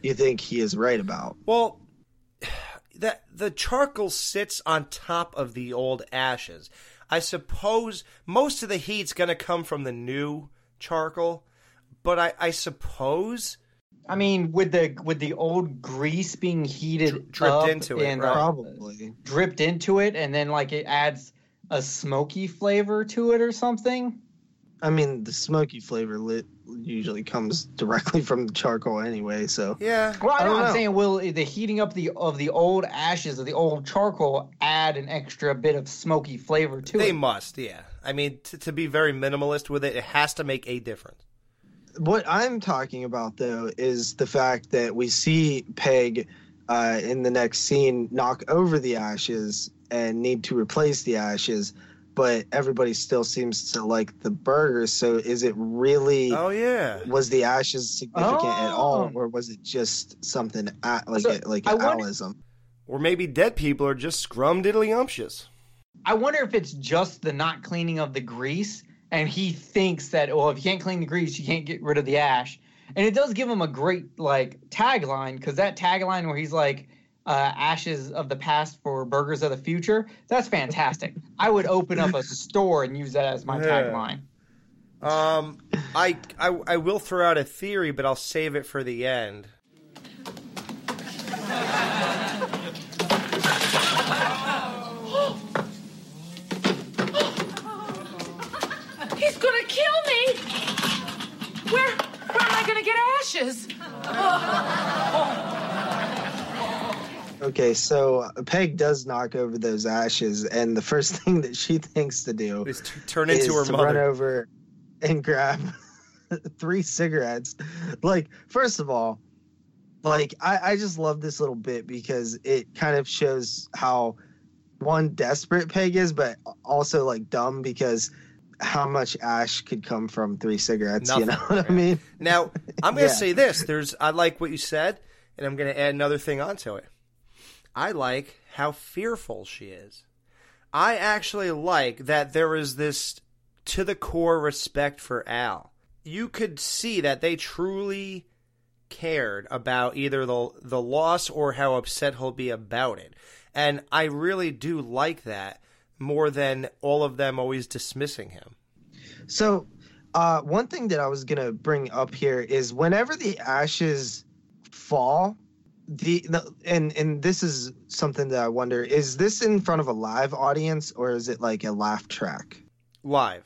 you think he is right about? Well, (sighs) that the charcoal sits on top of the old ashes. I suppose most of the heat's going to come from the new charcoal, but I, I suppose I mean, with the with the old grease being heated, dripped up into it, and, right. Probably. dripped into it, and then like it adds a smoky flavor to it or something. I mean, the smoky flavor lit usually comes directly from the charcoal anyway. So yeah. Well, I I know, don't I'm know. saying, will the heating up the of the old ashes of the old charcoal add an extra bit of smoky flavor to they it? They must, yeah. I mean, t- to be very minimalist with it, it has to make a difference. what I'm talking about though is the fact that we see Peg uh, in the next scene knock over the ashes and need to replace the ashes, but everybody still seems to like the burgers. So is it really? Oh yeah. Was the ashes significant at all, Oh. or was it just something at, like So, a, like I an wonder- alism? Or maybe dead people are just scrumdiddlyumptious. I wonder if it's just the not cleaning of the grease, and he thinks that well, if you can't clean the grease, you can't get rid of the ash. And it does give him a great like tagline because that tagline where he's like uh, ashes of the past for burgers of the future. That's fantastic. I would open up a (laughs) store and use that as my Yeah. tagline. Um, I, I I will throw out a theory, but I'll save it for the end. (gasps) He's gonna kill me! Where, where am I gonna get ashes? (laughs) Okay, so uh, Peg does knock over those ashes, and the first (laughs) thing that she thinks to do Is to turn into her mother. run over and grab (laughs) three cigarettes. Like, first of all, like I, I just love this little bit because it kind of shows how one desperate Peg is, but also like dumb because how much ash could come from three cigarettes. You know Nothing, what I mean? Now, I'm going (laughs) to Yeah. say this. There's I like what you said, and I'm going to add another thing onto it. I like how fearful she is. I actually like that there is this to the core respect for Al. You could see that they truly cared about either the the loss or how upset he'll be about it. And I really do like that more than all of them always dismissing him. So, uh, one thing that I was gonna bring up here is whenever the ashes fall, the, the and and this is something that I wonder: is this in front of a live audience or is it like a laugh track? Live.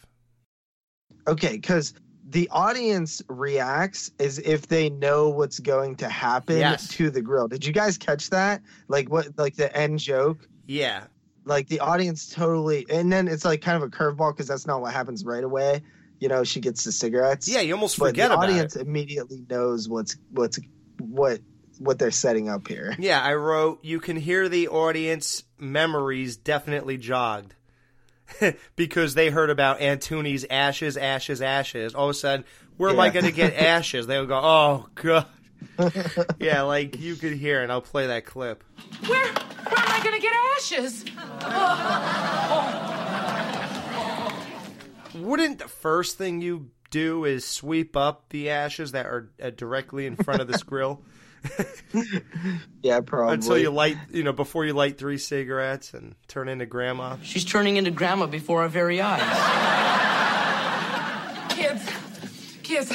Okay, because the audience reacts as if they know what's going to happen Yes. to the grill. Did you guys catch that? Like what? Like the end joke? Yeah. like the audience totally and then it's like kind of a curveball because that's not what happens right away you know she gets the cigarettes Yeah, you almost forget the about audience immediately knows what's what's what what they're setting up here Yeah, I wrote, you can hear the audience memories definitely jogged. (laughs) because they heard about Aunt Tootie's ashes, ashes, ashes. All of a sudden, where am I going to get (laughs) ashes? They would go, oh, God. (laughs) yeah, like you could hear, and I'll play that clip. Where, where am I going to get ashes? Wouldn't the first thing you do is sweep up the ashes that are uh, directly in front of this grill? (laughs) yeah probably Until you light, you know, before you light three cigarettes and turn into grandma. She's turning into grandma before our very eyes. Kids, kids,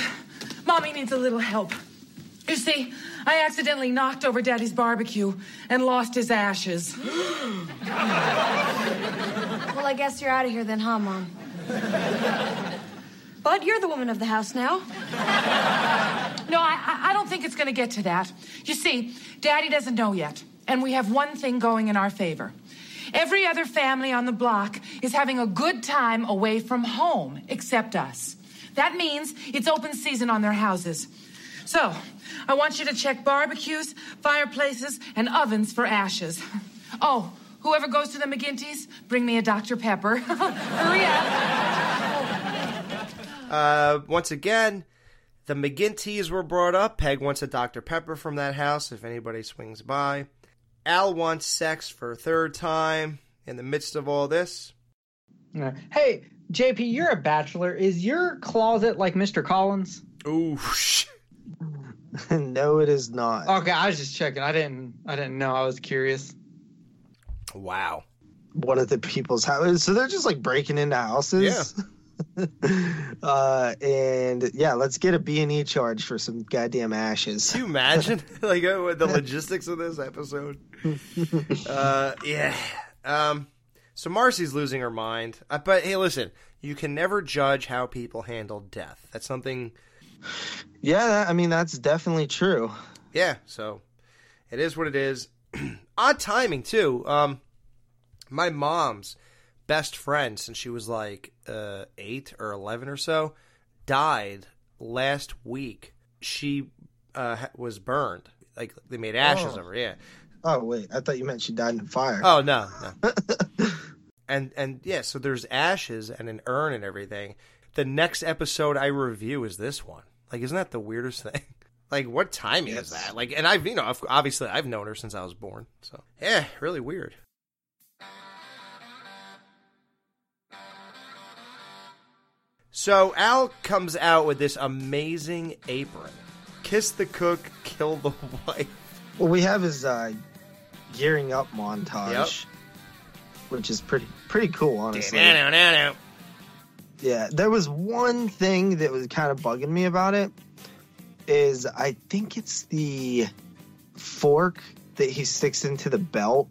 mommy needs a little help. You see, I accidentally knocked over Daddy's barbecue and lost his ashes. (gasps) Well, I guess you're out of here then, huh, Mom? Bud, you're the woman of the house now. No, I, I- don't think it's going to get to that. You see, Daddy doesn't know yet, and we have one thing going in our favor. Every other family on the block is having a good time away from home, except us. That means it's open season on their houses. So, I want you to check barbecues, fireplaces, and ovens for ashes. (laughs) Oh, whoever goes to the McGinty's, bring me a Dr. Pepper. (laughs) Hurry up. Uh, once again, the McGinty's were brought up. Peg wants a Dr. Pepper from that house if anybody swings by. Al wants sex for a third time in the midst of all this. Hey, JP, you're a bachelor. Is your closet like Mr. Collins? Ooh. (laughs) no it is not Okay, I was just checking. I didn't. I didn't know. I was curious. Wow. one of the people's houses so they're just like breaking into houses yeah (laughs) uh and yeah let's get a b&e charge for some goddamn ashes Can you imagine (laughs) (laughs) like uh, the logistics of this episode? uh, yeah. Um, so Marcy's losing her mind. Uh, but hey, listen, you can never judge how people handle death. That's something. yeah that, i mean that's definitely true Yeah. So it is what it is. (clears throat) Odd timing too. Um, my mom's best friend since she was like uh, eight or eleven or so died last week. She uh, was burned. Like they made ashes Oh. of her. Yeah. oh wait i thought you meant she died in a fire Oh no, no. (laughs) and and yeah, so there's ashes and an urn and everything. The next episode I review is this one. Like, isn't that the weirdest (laughs) thing? Like, what timing is that? Like, and I've you know of- obviously I've known her since I was born. So yeah, really weird. So Al comes out with this amazing apron. Kiss the cook, kill the (laughs) wife. Well, we have his uh, gearing up montage, which is pretty pretty cool, honestly. Da-na-na-na-na. Yeah, there was one thing that was kind of bugging me about it. Is I think it's the fork that he sticks into the belt,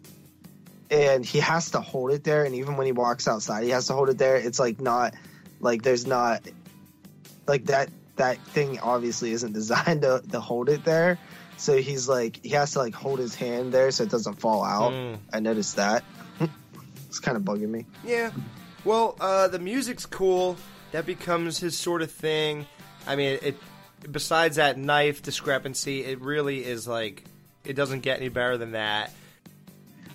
and he has to hold it there. And even when he walks outside, he has to hold it there. It's like not like there's not like that that thing obviously isn't (laughs) designed to, to hold it there. So he's like he has to like hold his hand there so it doesn't fall out. Mm. I noticed that. (laughs) it's kind of bugging me. Yeah. Well, uh, the music's cool. That becomes his sort of thing. I mean, it. Besides that knife discrepancy, it really is like it doesn't get any better than that.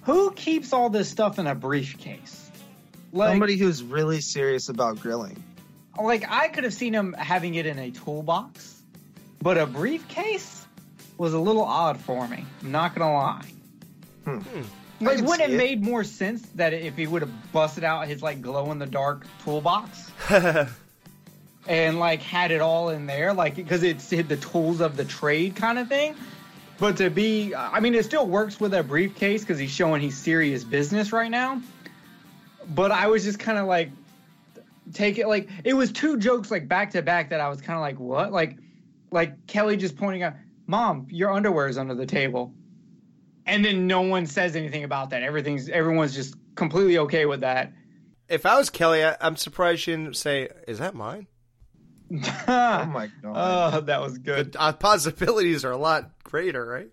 Who keeps all this stuff in a briefcase? Like, Somebody who's really serious about grilling. like I could have seen him having it in a toolbox, but a briefcase was a little odd for me. I'm not gonna lie. Hmm. Like, wouldn't see it it. made more sense that if he would have busted out his like glow in the dark toolbox (laughs) and like had it all in there, like because it's the tools of the trade kind of thing. But to be, I mean, it still works with a briefcase because he's showing he's serious business right now. But I was just kind of like, take it like it was two jokes like back to back that I was kind of like, what? Like, like Kelly just pointing out, "Mom, your underwear is under the table," and then no one says anything about that. Everything's everyone's just completely okay with that. If I was Kelly, I, I'm surprised she didn't say, "Is that mine?" oh my (laughs) god! Oh, that was good. The uh, possibilities are a lot greater, right?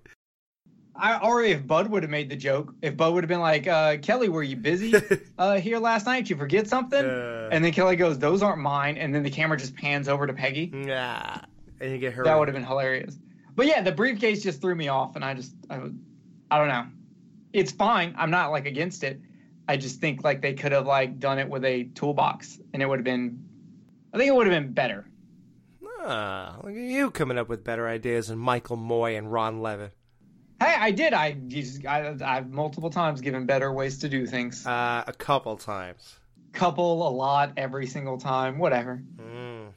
I or if Bud would have made the joke, if Bud would have been like, uh, "Kelly, were you busy (laughs) uh, here last night? Did you forget something?" and then Kelly goes, "Those aren't mine," and then the camera just pans over to Peggy. Yeah, and you get her. That would have been hilarious. But yeah, the briefcase just threw me off, and I just, I, I don't know. It's fine. I'm not like against it. I just think like they could have like done it with a toolbox, and it would have been. I think it would have been better. Ah, look at you coming up with better ideas than Michael Moye and Ron Leavitt. Hey, I did. I, I I've multiple times given better ways to do things. Uh, a couple times. Couple, a lot, every single time, whatever. Mm.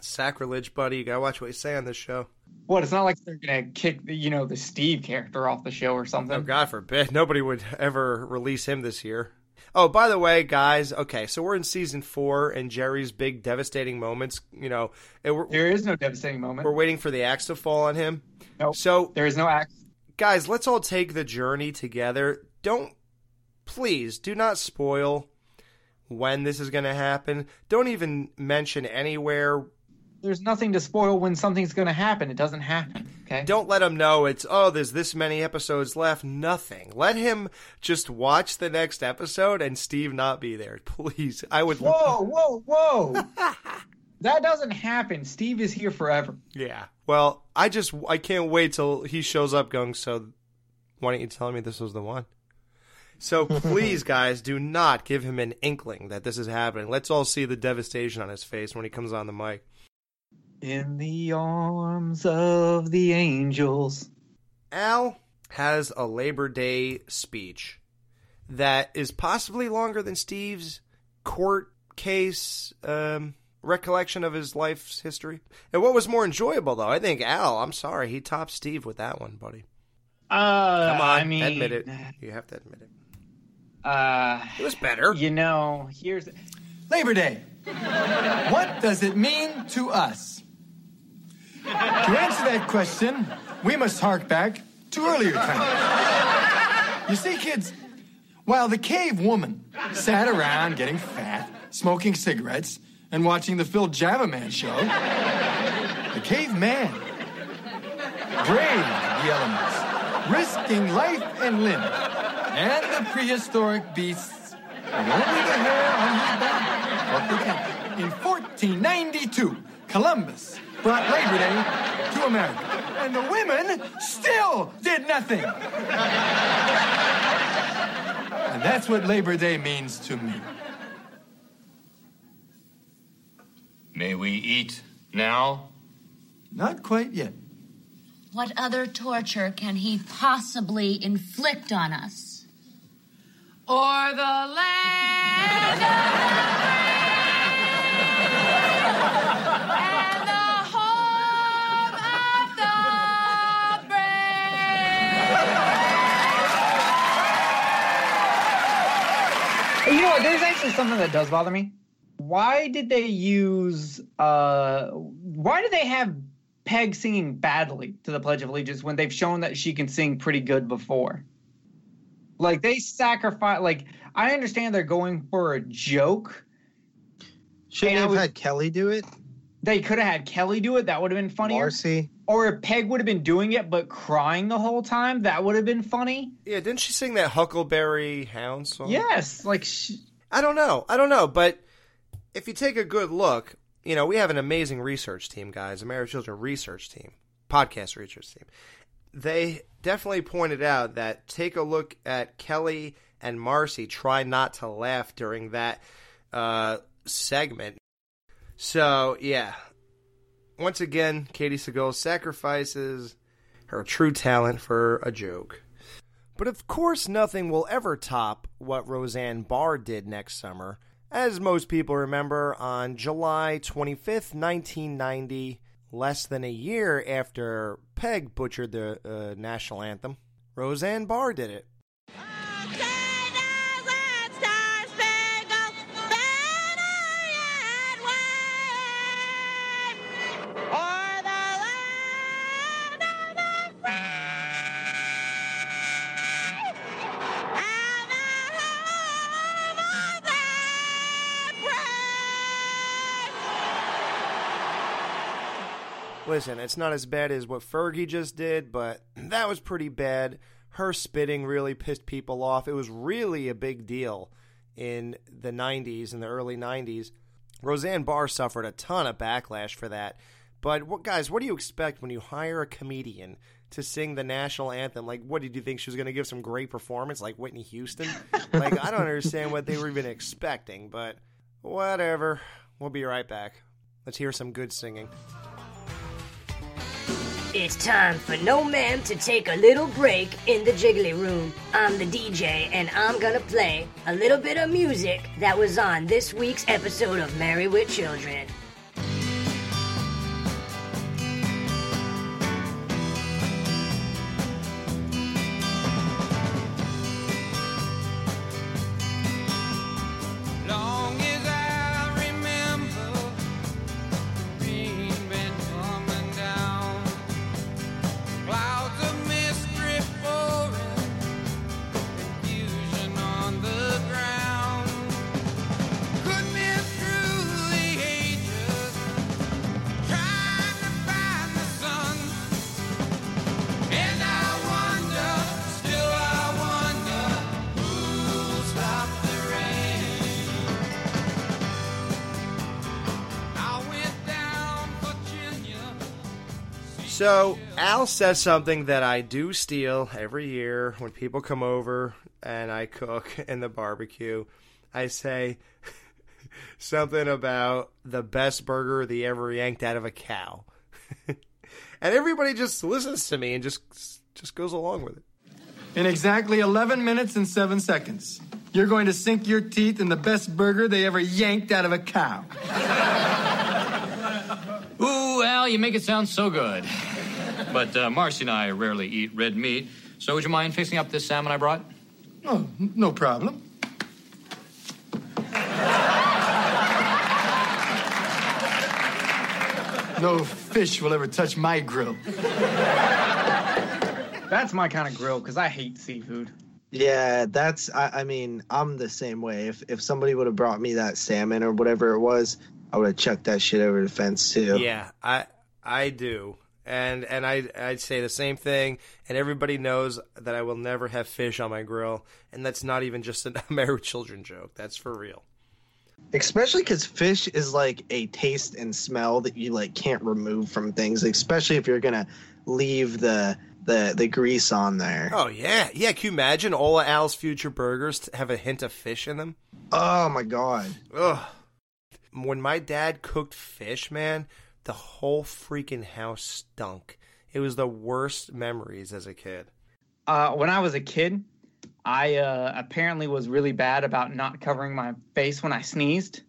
Sacrilege, buddy. You gotta watch what you say on this show. What? It's not like they're gonna kick the, you know, the Steve character off the show or something. Oh, God forbid. Nobody would ever release him this year. Oh, by the way, guys. Okay, so we're in season four, and Jerry's big devastating moments. You know, there is no devastating moment. We're waiting for the axe to fall on him. Nope. So there is no axe. Guys, let's all take the journey together. Don't, please, do not spoil when this is going to happen. Don't even mention anywhere. There's nothing to spoil when something's gonna happen. It doesn't happen. Okay. Don't let him know it's oh, there's this many episodes left. Nothing. Let him just watch the next episode and Steve not be there. (laughs) Please, I would. Whoa, whoa, whoa! (laughs) that doesn't happen. Steve is here forever. Yeah. Well, I just I can't wait till he shows up going, so why don't you tell me this was the one? So (laughs) please, guys, do not give him an inkling that this is happening. Let's all see the devastation on his face when he comes on the mic. In the arms of the angels. Al has a Labor Day speech that is possibly longer than Steve's court case um, recollection of his life's history. And what was more enjoyable, though, I think Al, I'm sorry, he topped Steve with that one, buddy. Uh, Come on, I mean, admit it. You have to admit it. Uh, it was better. You know, here's Labor Day. what does it mean to us? To answer that question, we must hark back to earlier times. You see, kids, while the cave woman sat around getting fat, smoking cigarettes, and watching the Phil Javaman show, the caveman. Braved the elements, risking life and limb, and the prehistoric beasts. With only the hair on his back. In 1492, Columbus brought Labor Day to America, and the women still did nothing. And that's what Labor Day means to me. May we eat now? Not quite yet. What other torture can he possibly inflict on us? Or the land and the home of the You know what? There's actually something that does bother me. Why did they use? uh Why did they have Peg singing badly to the Pledge of Allegiance when they've shown that she can sing pretty good before? Like they sacrifice. Like I understand they're going for a joke. Shouldn't have was- had Kelly do it. They could have had Kelly do it. That would have been funnier. Marcy. Or if Peg would have been doing it but crying the whole time, that would have been funny. Yeah, didn't she sing that Huckleberry Hound song? Yes, like she, I don't know. I don't know, but if you take a good look, you know, we have an amazing research team, guys, a Married Children research team, podcast research team. They definitely pointed out that take a look at Kelly and Marcy try not to laugh during that uh, segment. So, yeah. Once again, Katey Sagal sacrifices her true talent for a joke. But of course, nothing will ever top what Roseanne Barr did next summer. As most people remember, on July 25th, 1990, less than a year after Peg butchered the uh, national anthem, Roseanne Barr did it. Listen, it's not as bad as what Fergie just did, but that was pretty bad. Her spitting really pissed people off. It was really a big deal in the 90s, in the early 90s. Roseanne Barr suffered a ton of backlash for that. But what guys, what do you expect when you hire a comedian to sing the national anthem? Like, what did you think she was going to give some great performance, like Whitney Houston? (laughs) like, I don't understand what they were even expecting. But whatever. We'll be right back. Let's hear some good singing. It's time for No Ma'am to take a little break in the Jiggly Room. I'm the DJ, and I'm gonna play a little bit of music that was on this week's episode of Married with Children. So Al says something that I do steal every year when people come over and I cook (laughs) in the barbecue. I say (laughs) something about the best burger they ever yanked out of a cow, (laughs) and everybody just listens to me and just just goes along with it. In exactly 11 minutes and 7 seconds, you're going to sink your teeth in the best burger they ever yanked out of a cow. Ooh, Al, you make it sound so good. But uh, Marcy and I rarely eat red meat, so would you mind fixing up this salmon I brought? Oh, no problem. No fish will ever touch my grill. That's my kind of grill because I hate seafood. Yeah, that's. I, I mean, I'm the same way. If if somebody would have brought me that salmon or whatever it was, I would have chucked that shit over the fence too. Yeah, I I do. And and I I'd say the same thing and everybody knows that I will never have fish on my grill and that's not even just a (laughs) married children joke. That's for real. Especially because fish is like a taste and smell that you like can't remove from things. Especially if you're gonna leave the the the grease on there. Oh yeah. Yeah, can you imagine all of Al's future burgers have a hint of fish in them? Oh my god. Ugh. When my dad cooked fish, man, the whole freaking house stunk. It was the worst memories as a kid. Uh, when I was a kid, I uh, apparently was really bad about not covering my face when I sneezed.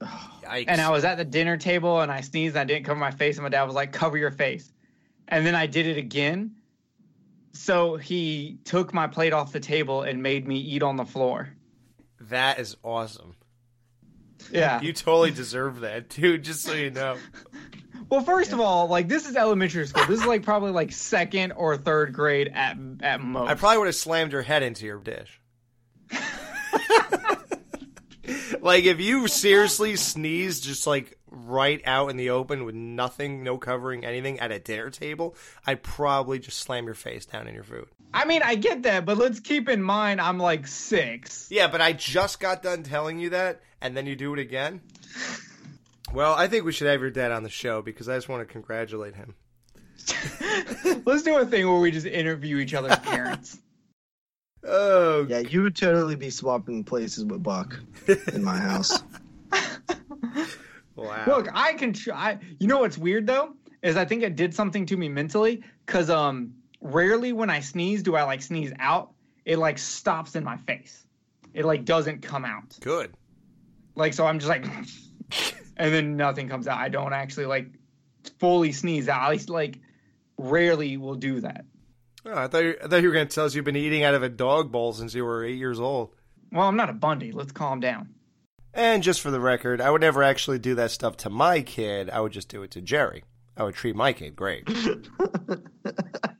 Yikes. And I was at the dinner table and I sneezed and I didn't cover my face, and my dad was like, "Cover your face," and then I did it again. So he took my plate off the table and made me eat on the floor. That is awesome. Yeah. You totally deserve that, dude, just so you know. Well, first of all, like this is elementary school. This is like probably like second or third grade at at most. I probably would have slammed your head into your dish. (laughs) like if you seriously sneezed just like right out in the open with nothing, no covering anything at a dinner table, I'd probably just slam your face down in your food. I mean, I get that, but let's keep in mind I'm like six. Yeah, but I just got done telling you that, and then you do it again. Well, I think we should have your dad on the show because I just want to congratulate him. (laughs) Let's do a thing where we just interview each other's (laughs) parents. Oh, yeah, you would totally be swapping places with Buck in my house. (laughs) Wow. Look, I can try. You know what's weird though is I think it did something to me mentally because um rarely when I sneeze do I like sneeze out. It like stops in my face. It like doesn't come out. Good. Like so I'm just like, and then nothing comes out. I don't actually like fully sneeze out. At least like rarely will do that. Oh, I thought you, I thought you were going to tell us you've been eating out of a dog bowl since you were eight years old. Well, I'm not a Bundy. Let's calm down. And just for the record, I would never actually do that stuff to my kid. I would just do it to Jerry. I would treat my kid great. (laughs)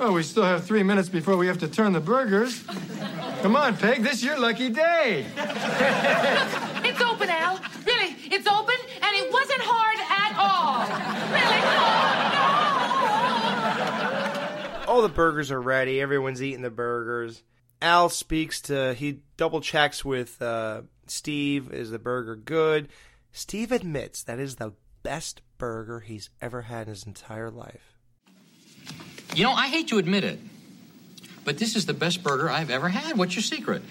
Well, we still have three minutes before we have to turn the burgers. Come on, Peg, this is your lucky day. (laughs) It's open, Al. Really, it's open, and it wasn't hard at all. Really? no. All the burgers are ready. Everyone's eating the burgers. Al speaks to, he double checks with uh, Steve. Is the burger good? Steve admits that is the best burger he's ever had in his entire life. You know, I hate to admit it, but this is the best burger I've ever had. What's your secret?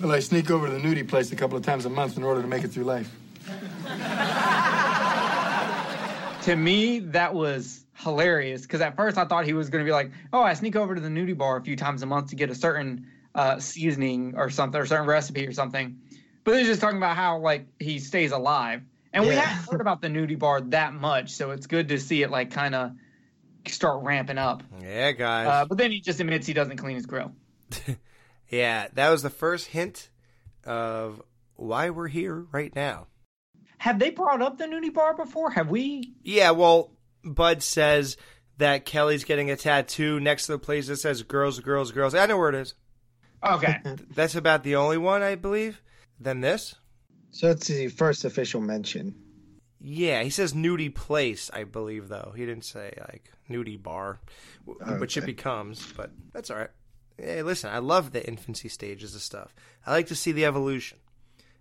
Well, I sneak over to the nudie place a couple of times a month in order to make it through life. To me, that was hilarious because at first I thought he was going to be like, "Oh, I sneak over to the nudie bar a few times a month to get a certain uh, seasoning or something, or a certain recipe or something." But he's just talking about how like he stays alive, and we haven't heard about the nudie bar that much, so it's good to see it like kind of start ramping up. Yeah, guys. Uh, but then he just admits he doesn't clean his grill. (laughs) Yeah, that was the first hint of why we're here right now. Have they brought up the nudie bar before? Have we? Yeah, well, Bud says that Kelly's getting a tattoo next to the place that says girls, girls, girls. I know where it is. Okay. (laughs) That's about the only one, I believe. Then this? So it's the first official mention. Yeah, he says nudie place, I believe, though. He didn't say, like, nudie bar, w- which it becomes, but that's all right. Hey, listen, I love the infancy stages of stuff. I like to see the evolution.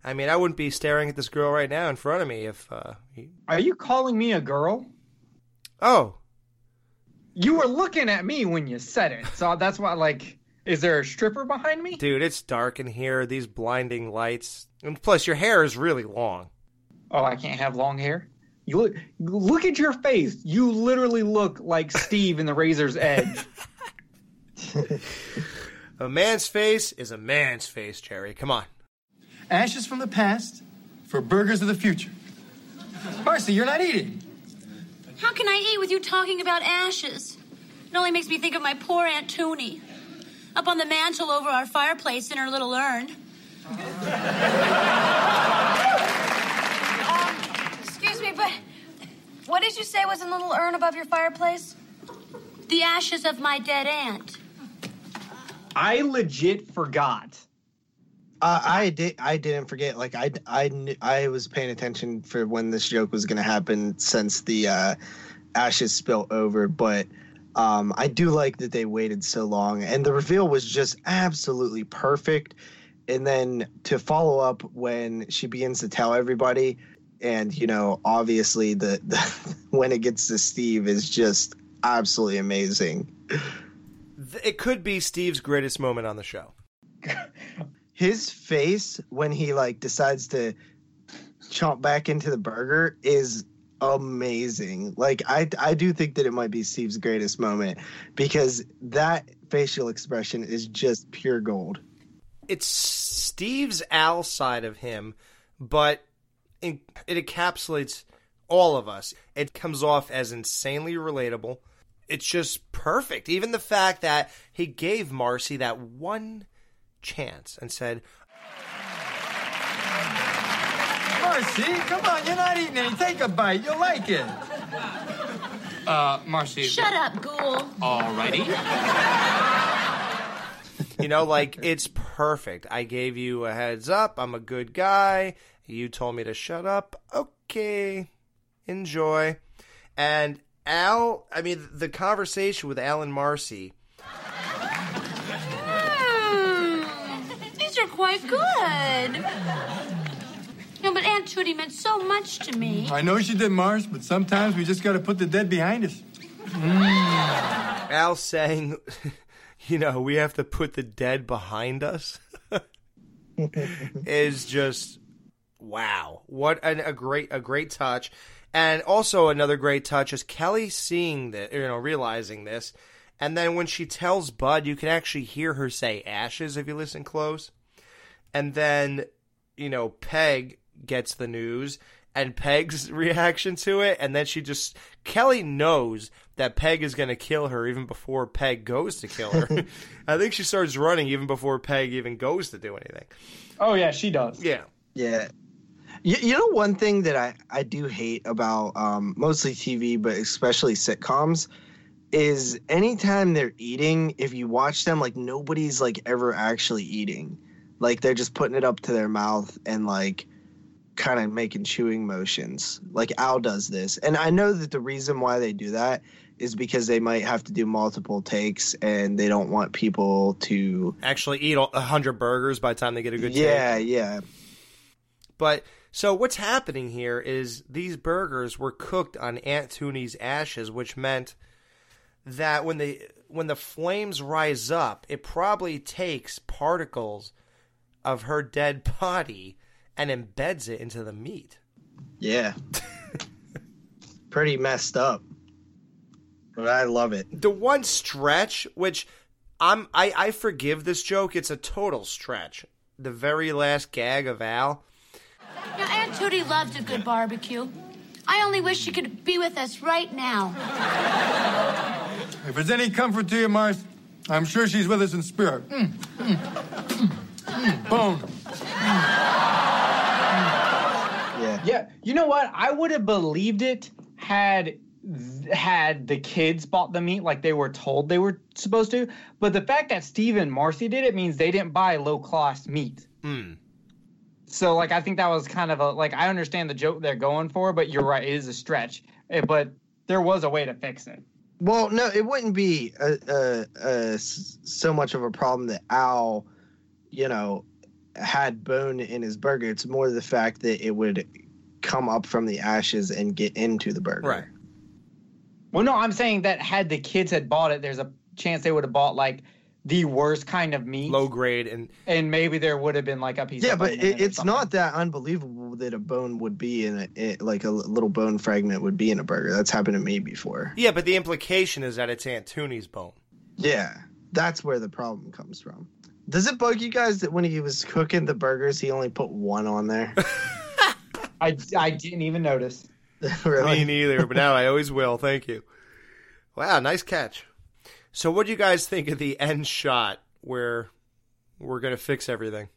I mean, I wouldn't be staring at this girl right now in front of me if. Uh, he... Are you calling me a girl? Oh. You were looking at me when you said it, so that's why. Like, is there a stripper behind me? Dude, it's dark in here, these blinding lights. And plus, your hair is really long. Oh, I can't have long hair. You look, look at your face. You literally look like Steve in the Razor's Edge. (laughs) (laughs) A man's face is a man's face, Jerry. Come on. Ashes from the past for burgers of the future. Marcy, you're not eating. How can I eat with you talking about ashes? It only makes me think of my poor Aunt Tootie. Up on the mantel over our fireplace in her little urn. (laughs) Excuse me, but what did you say was in the little urn above your fireplace? The ashes of my dead aunt. I legit forgot. Uh, I did. I didn't forget. Like I, I, kn- I was paying attention for when this joke was going to happen since the uh, ashes spilt over. But um, I do like that they waited so long, and the reveal was just absolutely perfect. And then to follow up when she begins to tell everybody, and you know, obviously the, the (laughs) when it gets to Steve is just absolutely amazing. It could be Steve's greatest moment on the show. (laughs) his face when he like decides to chomp back into the burger is amazing. Like I I do think that it might be Steve's greatest moment because that facial expression is just pure gold. It's Steve's Al side of him, but it encapsulates all of us. It comes off as insanely relatable. It's just perfect. Even the fact that he gave Marcy that one chance and said, Marcy, come on, you're not eating any. Take a bite. You'll like it. (laughs) Uh, Marcy. Shut up, ghoul. Alrighty. you know, like it's perfect. I gave you a heads up. I'm a good guy. You told me to shut up. Okay. Enjoy. And Al, I mean, the conversation with Alan Marcy. Mm, these are quite good. No, but Aunt Tootie meant so much to me. I know she did, Mars, but sometimes we just got to put the dead behind us. Al saying, (laughs) you know, we have to put the dead behind us (laughs) is just wow. What an, a great a great touch. And also another great touch is Kelly seeing that, you know, realizing this. And then when she tells Bud, you can actually hear her say ashes if you listen close. And then, you know, Peg gets the news and Peg's (laughs) reaction to it. And then she just, Kelly knows that Peg is going to kill her even before Peg goes to kill her. (laughs) I think she starts running even before Peg even goes to do anything. Oh yeah, she does. Yeah. Yeah. You, you know one thing that I, I do hate about um, mostly TV, but especially sitcoms, is anytime they're eating, if you watch them, like nobody's like ever actually eating. Like they're just putting it up to their mouth and like kind of making chewing motions. Like Al does this. And I know that the reason why they do that is because they might have to do multiple takes and they don't want people to Actually, eat a hundred burgers by the time they get a good Yeah, take. yeah. But so what's happening here is these burgers were cooked on Aunt Tootie's ashes, which meant that when the when the flames rise up, it probably takes particles of her dead (laughs) body and embeds it into the meat. Yeah. (laughs) Pretty messed up. But I love it. The one stretch, which I'm I, I forgive this joke, it's a total stretch. The very last gag of Al. Now, Aunt Tootie loved a good barbecue. I only wish she could be with us right now. If it's any comfort to you, Marth, I'm sure she's with us in spirit. Mm, mm, mm, mm, bone. Yeah. Yeah. You know what? I would have believed it had had the kids bought the meat like they were told they were supposed to. But the fact that Steve and Marcy did it means they didn't buy low cost meat. Hmm. So like I think that was kind of a like I understand the joke they're going for, but you're right, it is a stretch. Eh, But there was a way to fix it. Well, no, it wouldn't be uh, uh, s- so much of a problem that Al, you know, had bone in his burger. It's more the fact that it would come up from the ashes and get into the burger. Right. Well, no, I'm saying that had the kids had bought it, there's a chance they would have bought like the worst kind of meat, Low grade and and maybe there would have been like a piece. Yeah, of but it, it's not that unbelievable that a bone would be in a it, like a little bone fragment would be in a burger. That's happened to me before. Yeah, but the implication is that it's Aunt Tootie's bone. Yeah, that's where the problem comes from. Does it bug you guys that when he was cooking the burgers, he only put one on there? (laughs) I, I didn't even notice. (laughs) really? Me neither, but now I always will. Thank you. Wow, nice catch. So, what do you guys think of the end shot where we're gonna fix everything?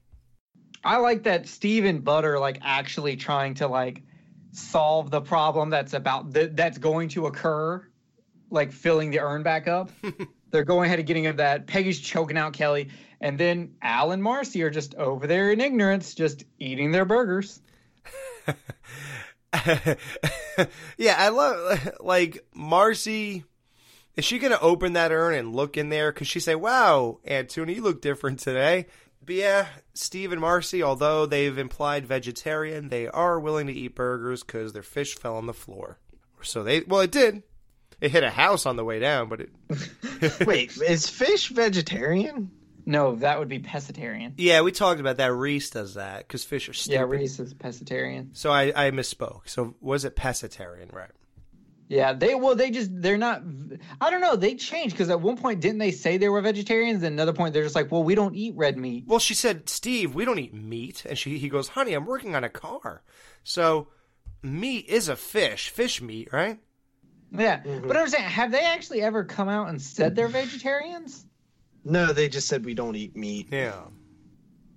I like that Steve and Butter like actually trying to like solve the problem that's about th- that's going to occur, like filling the urn back up. (laughs) They're going ahead and getting of that. Peggy's choking out Kelly, and then Al and Marcy are just over there in ignorance, just eating their burgers. (laughs) yeah, I love like Marcy. Is she gonna open that urn and look in there? Cause she say, "Wow, Aunt Tuna, you look different today." But yeah, Steve and Marcy, although they've implied vegetarian, they are willing to eat burgers because their fish fell on the floor. So they, well, it did. It hit a house on the way down, but it. (laughs) (laughs) Wait, is fish vegetarian? No, that would be pescatarian. Yeah, we talked about that. Reese does that because fish are stupid. Yeah, Reese is pescatarian. So I, I misspoke. So was it pescatarian, right? Yeah, they well, they just they're not. I don't know. They changed because at one point didn't they say they were vegetarians? And another point they're just like, well, we don't eat red meat. Well, she said, Steve, we don't eat meat. And she he goes, honey, I'm working on a car. So meat is a fish, fish meat, right? Yeah, but I'm saying, have they actually ever come out and said they're vegetarians? No, they just said we don't eat meat. Yeah.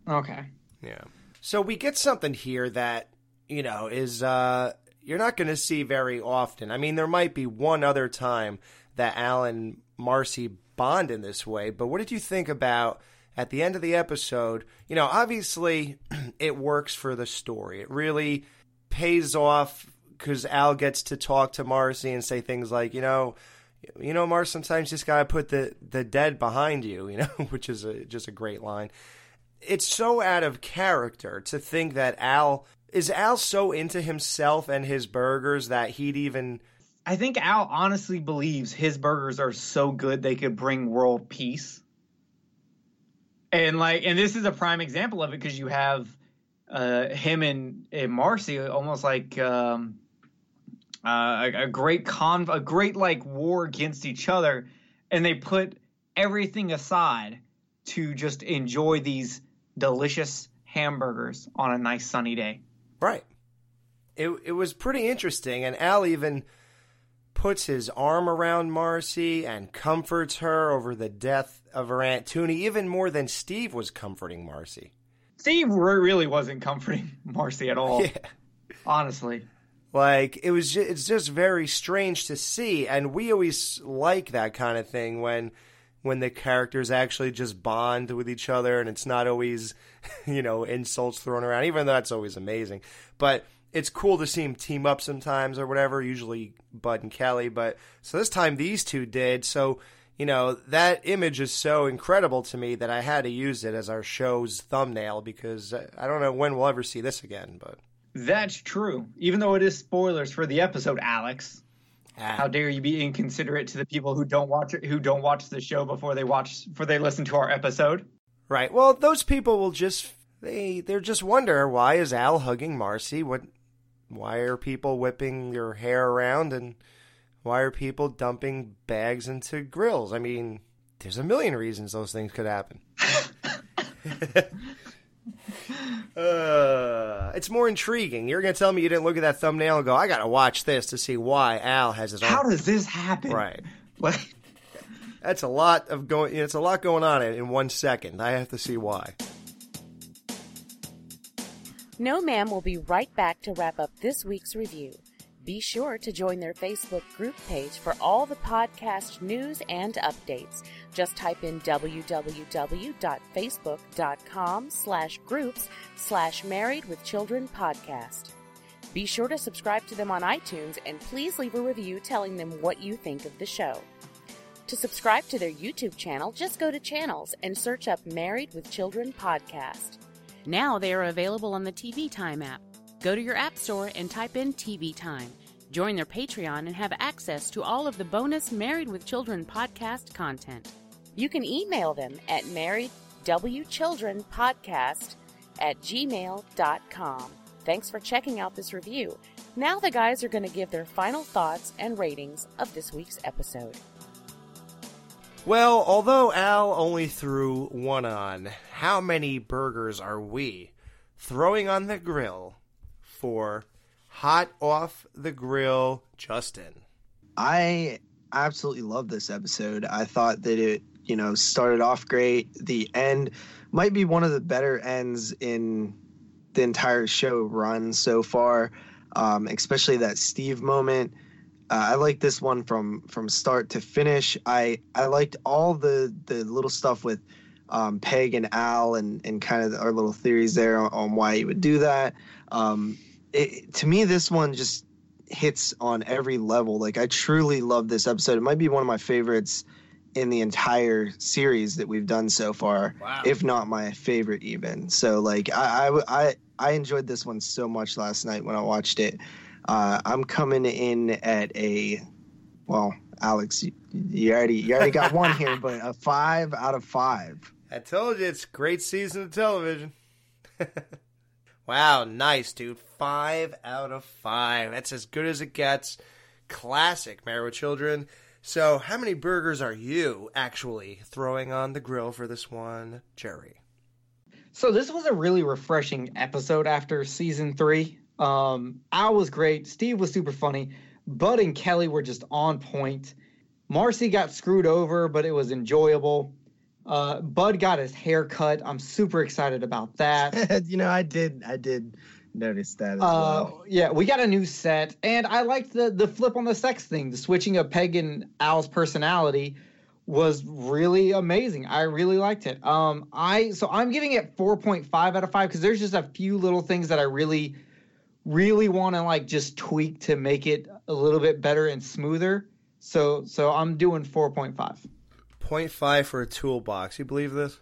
Okay. Yeah. So we get something here that, you know, is uh you're not going to see very often. I mean, there might be one other time that Al and Marcy bond in this way, but what did you think about at the end of the episode? You know, obviously (clears throat) it works for the story. It really pays off because Al gets to talk to Marcy and say things like, you know, you know, Mar, sometimes you just gotta put the the dead behind you, you (laughs) know, which is a, just a great line. It's so out of character to think that Al is Al so into himself and his burgers that he'd even I think Al honestly believes his burgers are so good they could bring world peace. And like, and this is a prime example of it because you have uh, him and, and Marcy almost like um, uh, a, a great con, a great like war against each other, and they put everything aside to just enjoy these delicious hamburgers on a nice sunny day. Right. It it was pretty interesting, and Al even puts his arm around Marcy and comforts her over the death of her aunt Tootie, even more than Steve was comforting Marcy. Steve really wasn't comforting (laughs) Marcy at all. Yeah. Honestly. Like it was, ju- it's just very strange to see, and we always like that kind of thing when when the characters actually just bond with each other and it's not always, (laughs) you know, insults thrown around, even though that's always amazing. But it's cool to see them team up sometimes or whatever, usually Bud and Kelly. But so this time these two did. So, you know, that image is so incredible to me that I had to use it as our show's thumbnail because I don't know when we'll ever see this again. But That's true. Even though it is spoilers for the episode, Alex. Ah. How dare you be inconsiderate to the people who don't watch it, who don't watch the show before they watch before they listen to our episode? Right. Well, those people will just they they're just wonder why is Al hugging Marcy? What why are people whipping their hair around and why are people dumping bags into grills? I mean, there's a million reasons those things could happen. (laughs) (laughs) uh, it's more intriguing. You're going to tell me you didn't look at that thumbnail and go, "I got to watch this to see why Al has his How arm." does this happen? Right. What? That's a lot of going. It's a lot going on in in one second. I have to see why. No Ma'am will be right back to wrap up this week's review. Be sure to join their Facebook group page for all the podcast news and updates. Just type in www.facebook.com slash groups slash married with children podcast. Be sure to subscribe to them on iTunes and please leave a review telling them what you think of the show. To subscribe to their YouTube channel, just go to channels and search up Married with Children podcast. Now they are available on the TV Time app. Go to your app store and type in TV Time. Join their Patreon and have access to all of the bonus Married with Children podcast content. You can email them at marriedwchildrenpodcast at gmail.com. Thanks for checking out this review. Now the guys are going to give their final thoughts and ratings of this week's episode. Well, although Al only threw one on, how many burgers are we throwing on the grill for hot off the grill Justin? I absolutely love this episode. I thought that it, you know, started off great. The end might be one of the better ends in the entire show run so far, um, especially that Steve moment. Uh, I like this one from from start to finish. I I liked all the the little stuff with um, Peg and Al and and kind of our little theories there on, on why he would do that. Um, it, to me, this one just hits on every level. Like I truly love this episode. It might be one of my favorites in the entire series that we've done so far, Wow. if not my favorite even. So like I, I I I enjoyed this one so much last night when I watched it. Uh, I'm coming in at a well, Alex, you, you already you already got one here, but a (laughs) five out of five. I told you it's great season of television. (laughs) wow, nice, dude. Five out of five. That's as good as it gets. Classic with Children. So, how many burgers are you actually throwing on the grill for this one, Jerry? So this was a really refreshing episode after season three. Um, Al was great. Steve was super funny. Bud and Kelly were just on point. Marcy got screwed over, but it was enjoyable. Uh, Bud got his hair cut. I'm super excited about that. (laughs) you know, I did I did notice that as Uh, well. yeah, we got a new set, and I liked the the flip on the sex thing. The switching of Peg and Al's personality was really amazing. I really liked it. Um, I so I'm giving it 4.5 out of five because there's just a few little things that I really, really want to like just tweak to make it a little bit better and smoother. So so I'm doing 4.5. 0.5 for a toolbox. You believe this?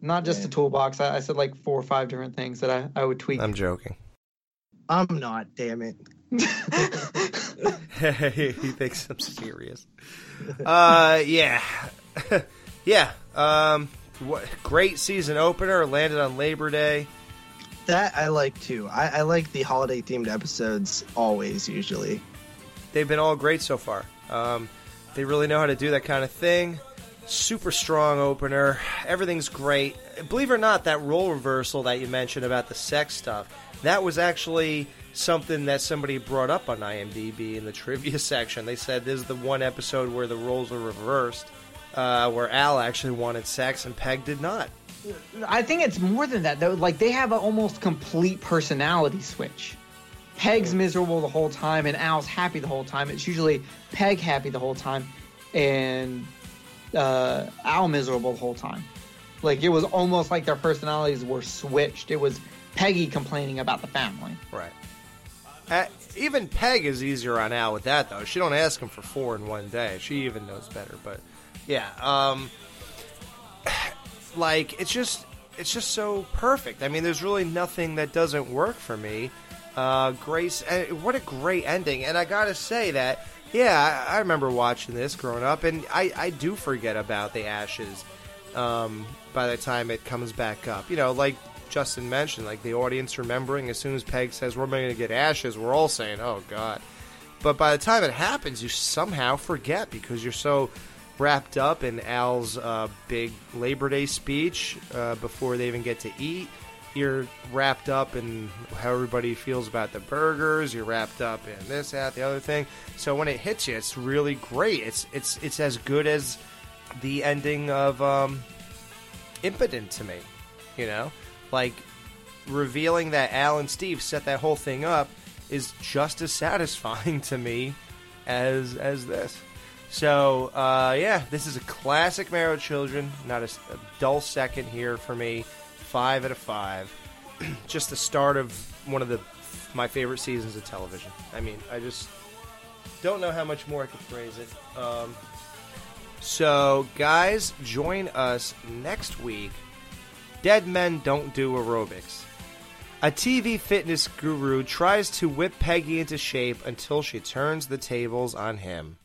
Not just a toolbox. I, I said like four or five different things that I, I would tweak. I'm joking. I'm not, damn it. (laughs) he thinks I'm serious. Uh, yeah, (laughs) yeah. Um, what great season opener landed on Labor Day. That I like too. I, I like the holiday themed episodes always, usually. They've been all great so far. Um, they really know how to do that kind of thing. Super strong opener. Everything's great. Believe it or not, that role reversal that you mentioned about the sex stuff, that was actually something that somebody brought up on IMDb in the (laughs) trivia section. They said this is the one episode where the roles are reversed, uh, where Al actually wanted sex and Peg did not. I think it's more than that though. Like they have an almost complete personality switch. Peg's miserable the whole time, and Al's happy the whole time. It's usually Peg happy the whole time, and uh, Al miserable the whole time. Like it was almost like their personalities were switched. It was Peggy complaining about the family. Right. Uh, even Peg is easier on Al with that though. She don't ask him for four in one day. She even knows better. But yeah, um, (sighs) like it's just it's just so perfect. I mean, there's really nothing that doesn't work for me. Uh, Grace, uh, what a great ending! And I gotta say that yeah, I, I remember watching this growing up, and I I do forget about the ashes. Um, by the time it comes back up, you know, like Justin mentioned, like the audience remembering as soon as Peg says we're going to get ashes, we're all saying, "Oh God!" But by the time it happens, you somehow forget because you're so wrapped up in Al's uh, big Labor Day speech uh, before they even get to eat. You're wrapped up in how everybody feels about the burgers. You're wrapped up in this, that, the other thing. So when it hits you, it's really great. It's it's it's as good as the ending of um, Impotent to me. You know, like revealing that Al and Steve set that whole thing up is just as (laughs) satisfying to me as as this. So uh, yeah, this is a classic Marrow Children. Not a dull second here for me. Five out of five. (clears throat) just the start of one of the my favorite seasons of television. I mean, I just don't know how much more I could phrase it. Um, so, guys, join us next week. Dead men don't do aerobics. A TV fitness guru tries to whip Peggy into shape until she turns the tables on him.